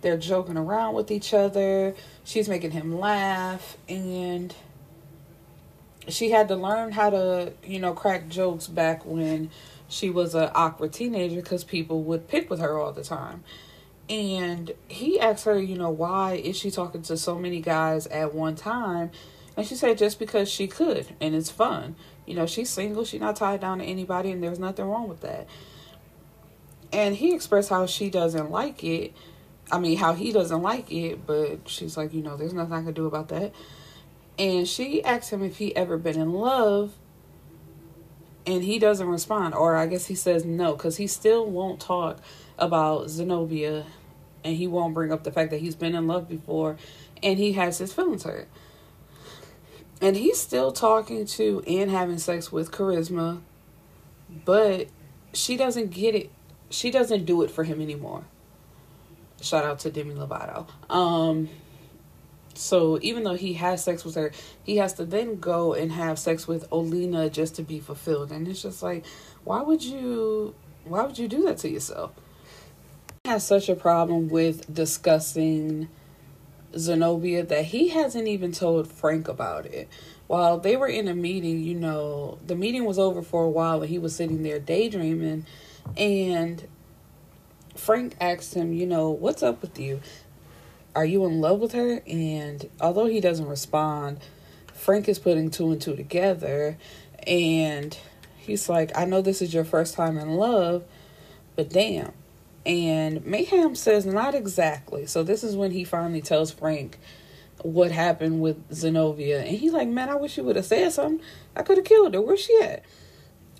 Speaker 1: They're joking around with each other. She's making him laugh. And she had to learn how to, you know, crack jokes back when she was an awkward teenager because people would pick with her all the time. And he asked her, you know, why is she talking to so many guys at one time? And she said just because she could and it's fun. You know, she's single, she's not tied down to anybody, and there's nothing wrong with that. And he expressed how she doesn't like it. I mean, how he doesn't like it, but she's like, you know, there's nothing I can do about that. And she asked him if he ever been in love, and he doesn't respond, or I guess he says no, because he still won't talk about Zenobia, and he won't bring up the fact that he's been in love before, and he has his feelings hurt. And he's still talking to and having sex with Charisma, but she doesn't get it. She doesn't do it for him anymore. Shout out to Demi Lovato. Um, so even though he has sex with her, he has to then go and have sex with Olena just to be fulfilled. And it's just like, why would you why would you do that to yourself? He has such a problem with discussing Zenobia that he hasn't even told Frank about it. While they were in a meeting, you know, the meeting was over for a while and he was sitting there daydreaming and Frank asks him, you know, what's up with you? Are you in love with her? And although he doesn't respond, Frank is putting two and two together and he's like, I know this is your first time in love, but damn, and Mayhem says, not exactly. So this is when he finally tells Frank what happened with Zenobia. And he's like, man, I wish you would have said something. I could have killed her. Where's she at?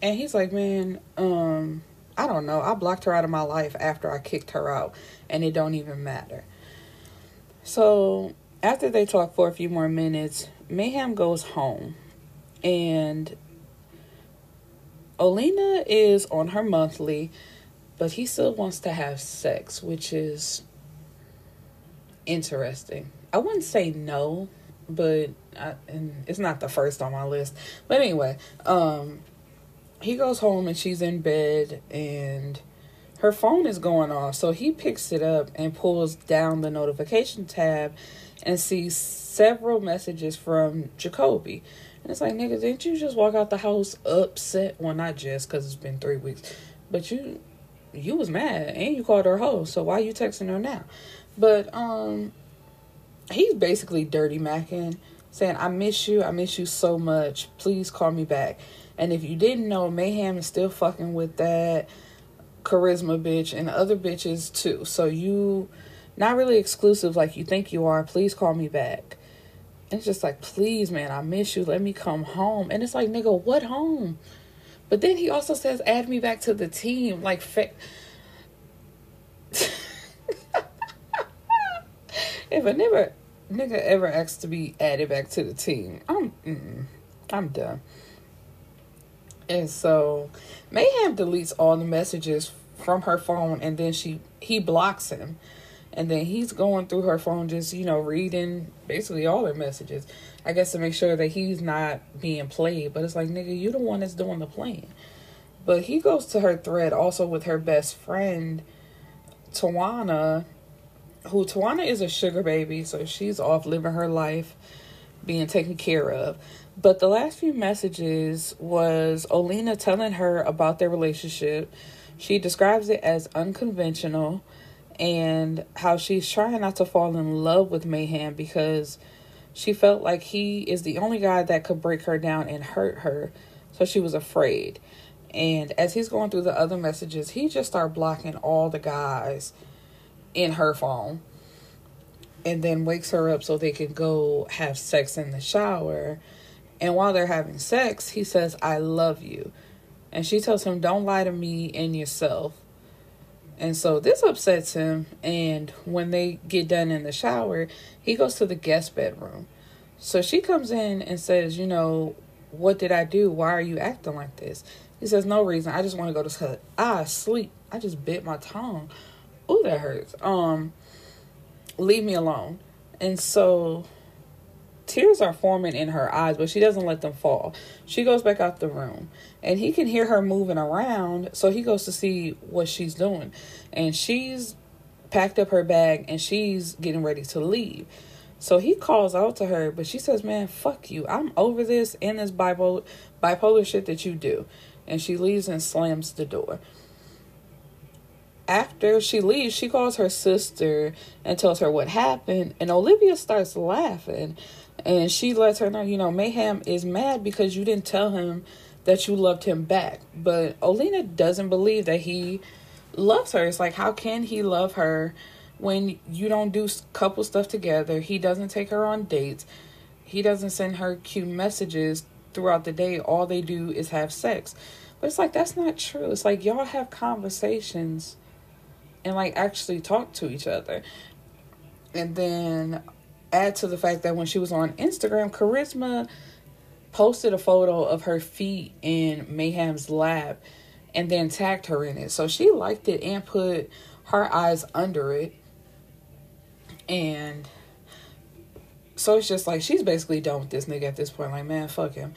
Speaker 1: And he's like, man, um, I don't know. I blocked her out of my life after I kicked her out. And it don't even matter. So after they talk for a few more minutes, Mayhem goes home. And Olina is on her monthly but he still wants to have sex, which is interesting. I wouldn't say no, but I, and it's not the first on my list. But anyway, um, he goes home and she's in bed and her phone is going off. So he picks it up and pulls down the notification tab and sees several messages from Jacoby. And it's like, nigga, didn't you just walk out the house upset? Well, not just because it's been three weeks, but you you was mad and you called her hoe. So why you texting her now? But um, he's basically dirty macking, saying, "I miss you. I miss you so much. Please call me back." And if you didn't know, Mayhem is still fucking with that charisma bitch and other bitches too. So you not really exclusive like you think you are. Please call me back. And it's just like, please, man, I miss you. Let me come home. And it's like, nigga, what home? But then he also says, add me back to the team. Like, fa- if a nigga, nigga ever asks to be added back to the team, I'm, I'm done. And so Mayhem deletes all the messages from her phone and then she he blocks him. And then he's going through her phone just, you know, reading basically all her messages. I guess to make sure that he's not being played. But it's like, nigga, you the one that's doing the playing. But he goes to her thread also with her best friend, Tawana, who Tawana is a sugar baby, so she's off living her life, being taken care of. But the last few messages was Olena telling her about their relationship. She describes it as unconventional and how she's trying not to fall in love with Mayhem because she felt like he is the only guy that could break her down and hurt her. So she was afraid. And as he's going through the other messages, he just started blocking all the guys in her phone and then wakes her up so they can go have sex in the shower and while they're having sex, he says, I love you. And she tells him, Don't lie to me and yourself. And so this upsets him. And when they get done in the shower, he goes to the guest bedroom. So she comes in and says, You know, what did I do? Why are you acting like this? He says, No reason. I just want to go to sleep. Ah, sleep. I just bit my tongue. Ooh, that hurts. Um, leave me alone. And so tears are forming in her eyes, but she doesn't let them fall. She goes back out the room and he can hear her moving around, so he goes to see what she's doing. And she's packed up her bag and she's getting ready to leave. So he calls out to her, but she says, Man, fuck you. I'm over this and this bipolar, bipolar shit that you do. And she leaves and slams the door. After she leaves, she calls her sister and tells her what happened. And Olivia starts laughing and she lets her know, you know, Mayhem is mad because you didn't tell him that you loved him back. But Olina doesn't believe that he loves her. It's like, how can he love her when you don't do couple stuff together? He doesn't take her on dates. He doesn't send her cute messages throughout the day. All they do is have sex. But it's like, that's not true. It's like, y'all have conversations and like actually talk to each other. And then add to the fact that when she was on Instagram, Charisma posted a photo of her feet in Mayhem's lap and then tagged her in it. So she liked it and put her eyes under it. And so it's just like she's basically done with this nigga at this point. Like, man, fuck him.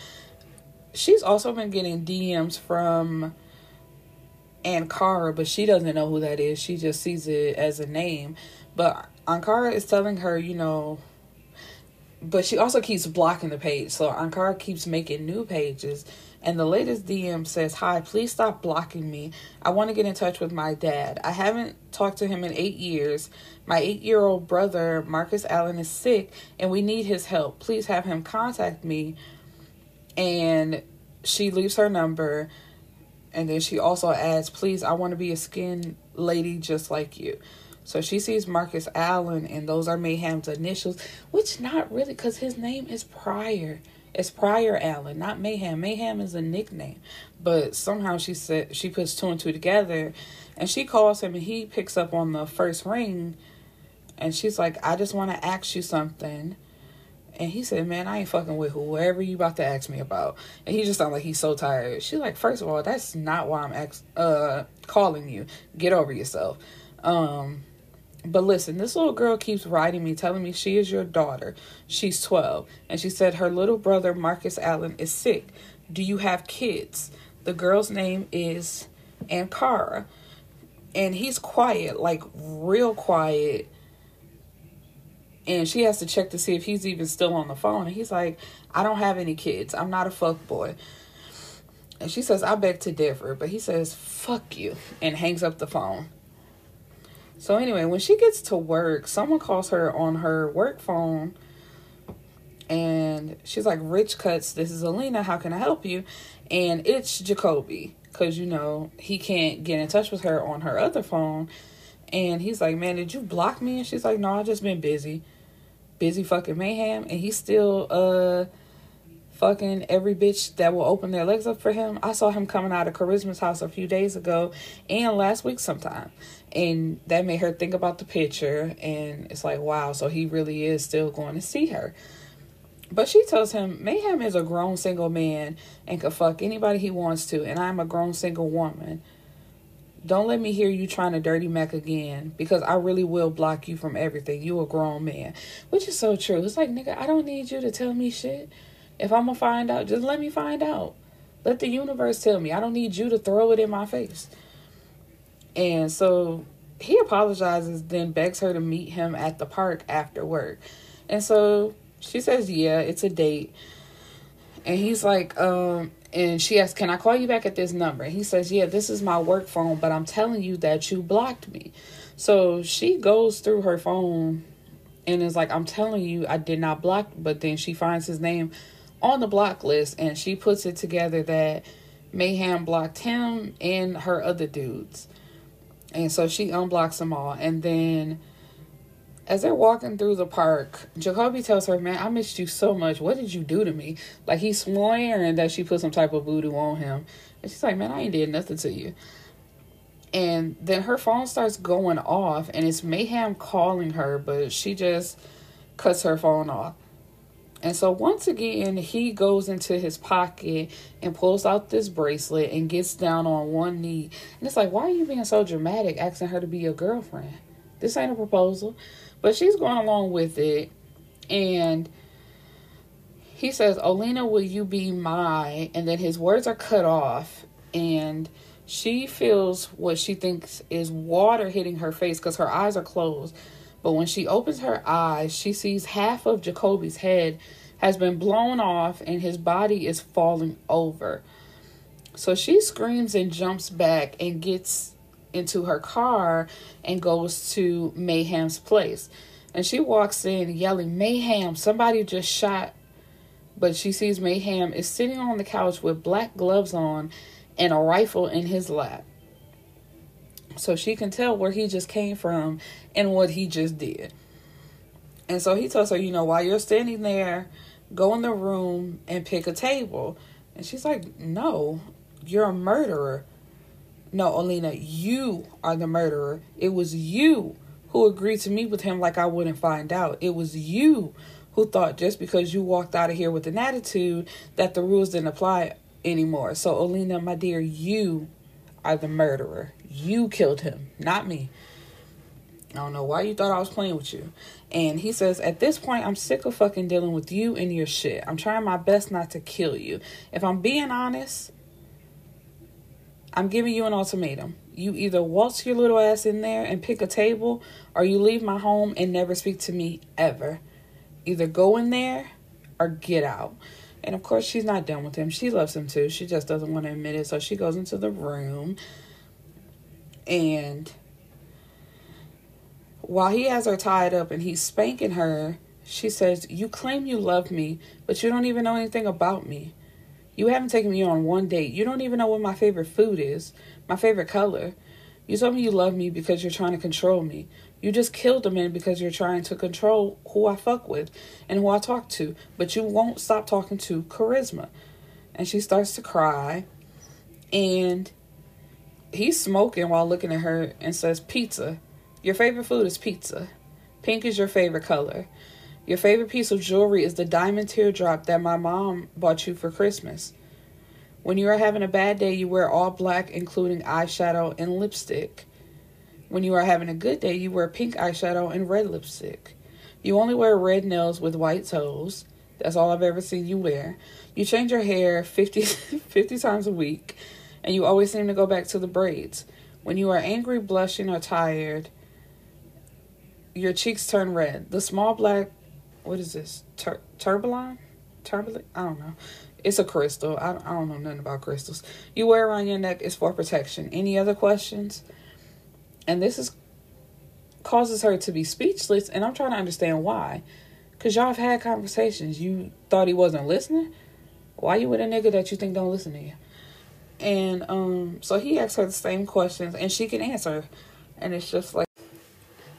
Speaker 1: She's also been getting DMs from Ankara, but she doesn't know who that is. She just sees it as a name. But Ankara is telling her, you know, but she also keeps blocking the page. So Ankara keeps making new pages. And the latest DM says, Hi, please stop blocking me. I want to get in touch with my dad. I haven't talked to him in eight years. My eight year old brother, Marcus Allen, is sick and we need his help. Please have him contact me. And she leaves her number. And then she also adds, Please, I want to be a skin lady just like you. So she sees Marcus Allen, and those are Mayhem's initials, which not really, because his name is Pryor. It's Pryor Allen, not Mayhem. Mayhem is a nickname, but somehow she said she puts two and two together, and she calls him, and he picks up on the first ring, and she's like, "I just want to ask you something." And he said, Man, I ain't fucking with whoever you about to ask me about. And he just sounds like he's so tired. She's like, First of all, that's not why I'm ex- uh calling you. Get over yourself. Um But listen, this little girl keeps writing me, telling me she is your daughter. She's 12. And she said her little brother, Marcus Allen, is sick. Do you have kids? The girl's name is Ankara. And he's quiet, like real quiet. And she has to check to see if he's even still on the phone. And he's like, I don't have any kids. I'm not a fuck boy. And she says, I beg to differ. But he says, fuck you. And hangs up the phone. So anyway, when she gets to work, someone calls her on her work phone and she's like, Rich Cuts, this is Alina, how can I help you? And it's Jacoby, because you know, he can't get in touch with her on her other phone. And he's like, Man, did you block me? And she's like, No, I just been busy. Busy fucking mayhem. And he's still uh fucking every bitch that will open their legs up for him. I saw him coming out of Charisma's house a few days ago and last week sometime. And that made her think about the picture. And it's like, wow, so he really is still going to see her. But she tells him, Mayhem is a grown single man and can fuck anybody he wants to. And I'm a grown single woman. Don't let me hear you trying to dirty Mac again because I really will block you from everything. You a grown man. Which is so true. It's like, nigga, I don't need you to tell me shit. If I'm gonna find out, just let me find out. Let the universe tell me. I don't need you to throw it in my face. And so he apologizes, then begs her to meet him at the park after work. And so she says, Yeah, it's a date. And he's like, um, and she asks, Can I call you back at this number? he says, Yeah, this is my work phone, but I'm telling you that you blocked me. So she goes through her phone and is like, I'm telling you, I did not block. But then she finds his name on the block list and she puts it together that Mayhem blocked him and her other dudes. And so she unblocks them all. And then as they're walking through the park, Jacoby tells her, Man, I missed you so much. What did you do to me? Like he's swearing that she put some type of voodoo on him. And she's like, Man, I ain't did nothing to you. And then her phone starts going off and it's Mayhem calling her, but she just cuts her phone off. And so once again, he goes into his pocket and pulls out this bracelet and gets down on one knee. And it's like, why are you being so dramatic, asking her to be your girlfriend? This ain't a proposal. But she's going along with it. And he says, Olena, will you be my? And then his words are cut off. And she feels what she thinks is water hitting her face because her eyes are closed. But when she opens her eyes, she sees half of Jacoby's head has been blown off and his body is falling over. So she screams and jumps back and gets into her car and goes to Mayhem's place. And she walks in yelling, Mayhem, somebody just shot. But she sees Mayhem is sitting on the couch with black gloves on and a rifle in his lap. So she can tell where he just came from and what he just did. And so he tells her, you know, while you're standing there, go in the room and pick a table. And she's like, no, you're a murderer. No, Alina, you are the murderer. It was you who agreed to meet with him like I wouldn't find out. It was you who thought just because you walked out of here with an attitude that the rules didn't apply anymore. So, Alina, my dear, you are the murderer. You killed him, not me. I don't know why you thought I was playing with you. And he says, At this point, I'm sick of fucking dealing with you and your shit. I'm trying my best not to kill you. If I'm being honest, I'm giving you an ultimatum. You either waltz your little ass in there and pick a table, or you leave my home and never speak to me ever. Either go in there or get out. And of course, she's not done with him. She loves him too. She just doesn't want to admit it. So she goes into the room and while he has her tied up and he's spanking her, she says, You claim you love me, but you don't even know anything about me. You haven't taken me on one date. You don't even know what my favorite food is, my favorite color. You told me you love me because you're trying to control me. You just killed a man because you're trying to control who I fuck with and who I talk to, but you won't stop talking to Charisma. And she starts to cry, and he's smoking while looking at her and says, Pizza. Your favorite food is pizza. Pink is your favorite color. Your favorite piece of jewelry is the diamond teardrop that my mom bought you for Christmas. When you are having a bad day, you wear all black, including eyeshadow and lipstick. When you are having a good day, you wear pink eyeshadow and red lipstick. You only wear red nails with white toes. That's all I've ever seen you wear. You change your hair 50, 50 times a week, and you always seem to go back to the braids. When you are angry, blushing, or tired, your cheeks turn red. The small black, what is this? Tur- turbilon? Turbilon? I don't know. It's a crystal. I, I don't know nothing about crystals. You wear around your neck is for protection. Any other questions? And this is causes her to be speechless, and I'm trying to understand why. Cause y'all have had conversations. You thought he wasn't listening. Why you with a nigga that you think don't listen to you? And um, so he asks her the same questions, and she can answer. And it's just like,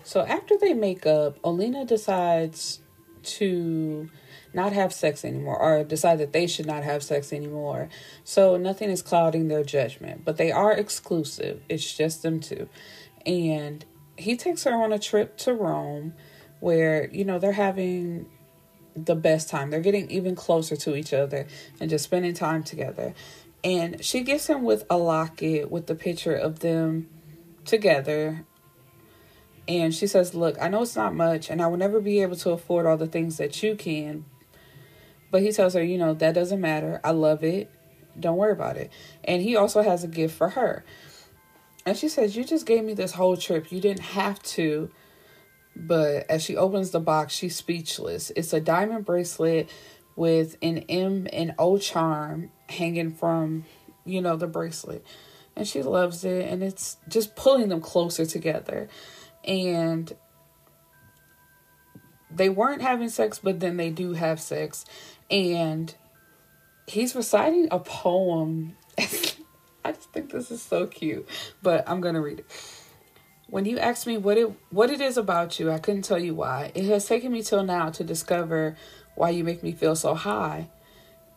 Speaker 1: so after they make up, Olena decides to not have sex anymore or decide that they should not have sex anymore. So nothing is clouding their judgment, but they are exclusive. It's just them two. And he takes her on a trip to Rome where, you know, they're having the best time. They're getting even closer to each other and just spending time together. And she gifts him with a locket with the picture of them together. And she says, Look, I know it's not much, and I will never be able to afford all the things that you can, but he tells her, you know, that doesn't matter. I love it. Don't worry about it. And he also has a gift for her. And she says, You just gave me this whole trip. You didn't have to. But as she opens the box, she's speechless. It's a diamond bracelet with an M and O charm hanging from, you know, the bracelet. And she loves it. And it's just pulling them closer together. And they weren't having sex, but then they do have sex and he's reciting a poem. I just think this is so cute, but I'm gonna read it. When you asked me what it what it is about you, I couldn't tell you why. It has taken me till now to discover why you make me feel so high.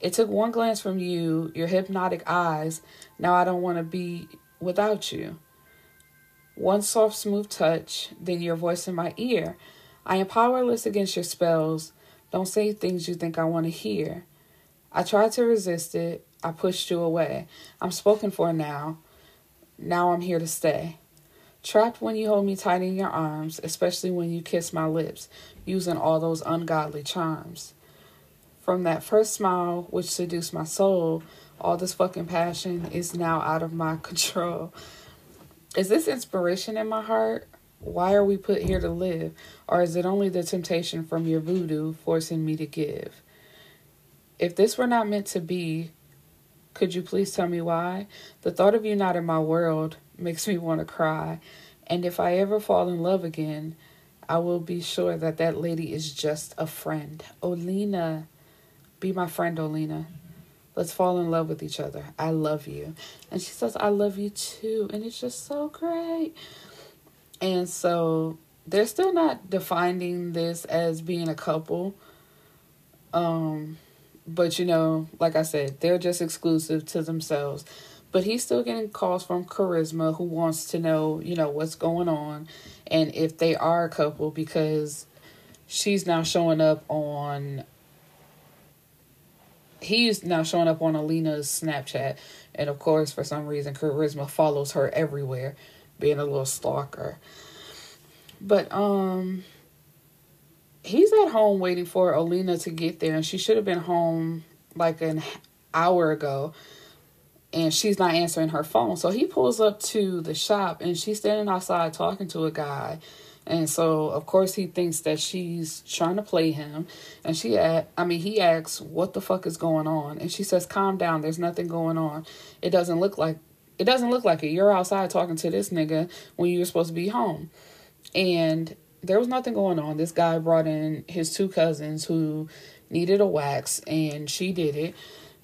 Speaker 1: It took one glance from you, your hypnotic eyes. Now I don't want to be without you. One soft, smooth touch, then your voice in my ear. I am powerless against your spells. Don't say things you think I want to hear. I tried to resist it. I pushed you away. I'm spoken for now. Now I'm here to stay. Trapped when you hold me tight in your arms, especially when you kiss my lips, using all those ungodly charms. From that first smile which seduced my soul, all this fucking passion is now out of my control. Is this inspiration in my heart? Why are we put here to live? Or is it only the temptation from your voodoo forcing me to give? If this were not meant to be, could you please tell me why? The thought of you not in my world makes me want to cry. And if I ever fall in love again, I will be sure that that lady is just a friend. Olina, be my friend, Olina. Let's fall in love with each other. I love you. And she says, I love you too. And it's just so great. And so they're still not defining this as being a couple. Um, but you know, like I said, they're just exclusive to themselves. But he's still getting calls from Charisma who wants to know, you know, what's going on and if they are a couple because she's now showing up on he's now showing up on Alina's Snapchat. And of course, for some reason, Charisma follows her everywhere being a little stalker. But um he's at home waiting for Olena to get there and she should have been home like an hour ago and she's not answering her phone. So he pulls up to the shop and she's standing outside talking to a guy. And so of course he thinks that she's trying to play him and she I mean he asks what the fuck is going on and she says calm down there's nothing going on. It doesn't look like it doesn't look like it. You're outside talking to this nigga when you're supposed to be home. And there was nothing going on. This guy brought in his two cousins who needed a wax, and she did it.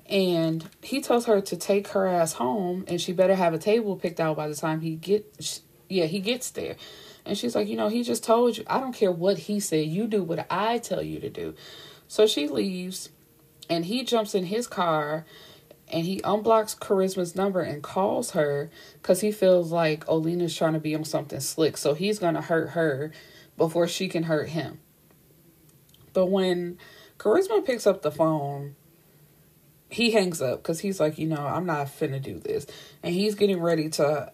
Speaker 1: And he tells her to take her ass home, and she better have a table picked out by the time he gets. Yeah, he gets there. And she's like, you know, he just told you. I don't care what he said. You do what I tell you to do. So she leaves, and he jumps in his car and he unblocks Charisma's number and calls her because he feels like Olena's trying to be on something slick. So he's to hurt her before she can hurt him. But when Charisma picks up the phone, he hangs up because he's like, you know, I'm not finna do this. And he's getting ready to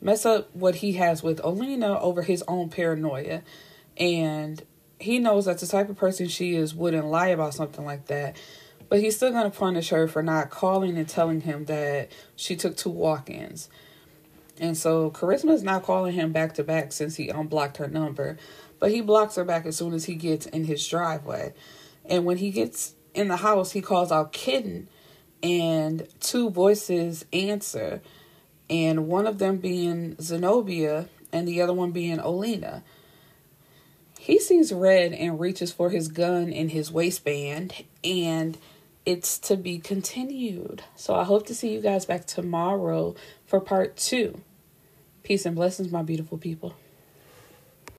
Speaker 1: mess up what he has with Olena over his own paranoia. And he knows that the type of person she is wouldn't lie about something like that. But he's still to punish her for not calling and telling him that she took two walk ins. And so Charisma is not calling him back to back since he unblocked her number. But he blocks her back as soon as he gets in his driveway. And when he gets in the house, he calls out Kitten, and two voices answer, and one of them being Zenobia, and the other one being Olina. He sees red and reaches for his gun in his waistband, and it's to be continued. So I hope to see you guys back tomorrow for part two. Peace and blessings, my beautiful people.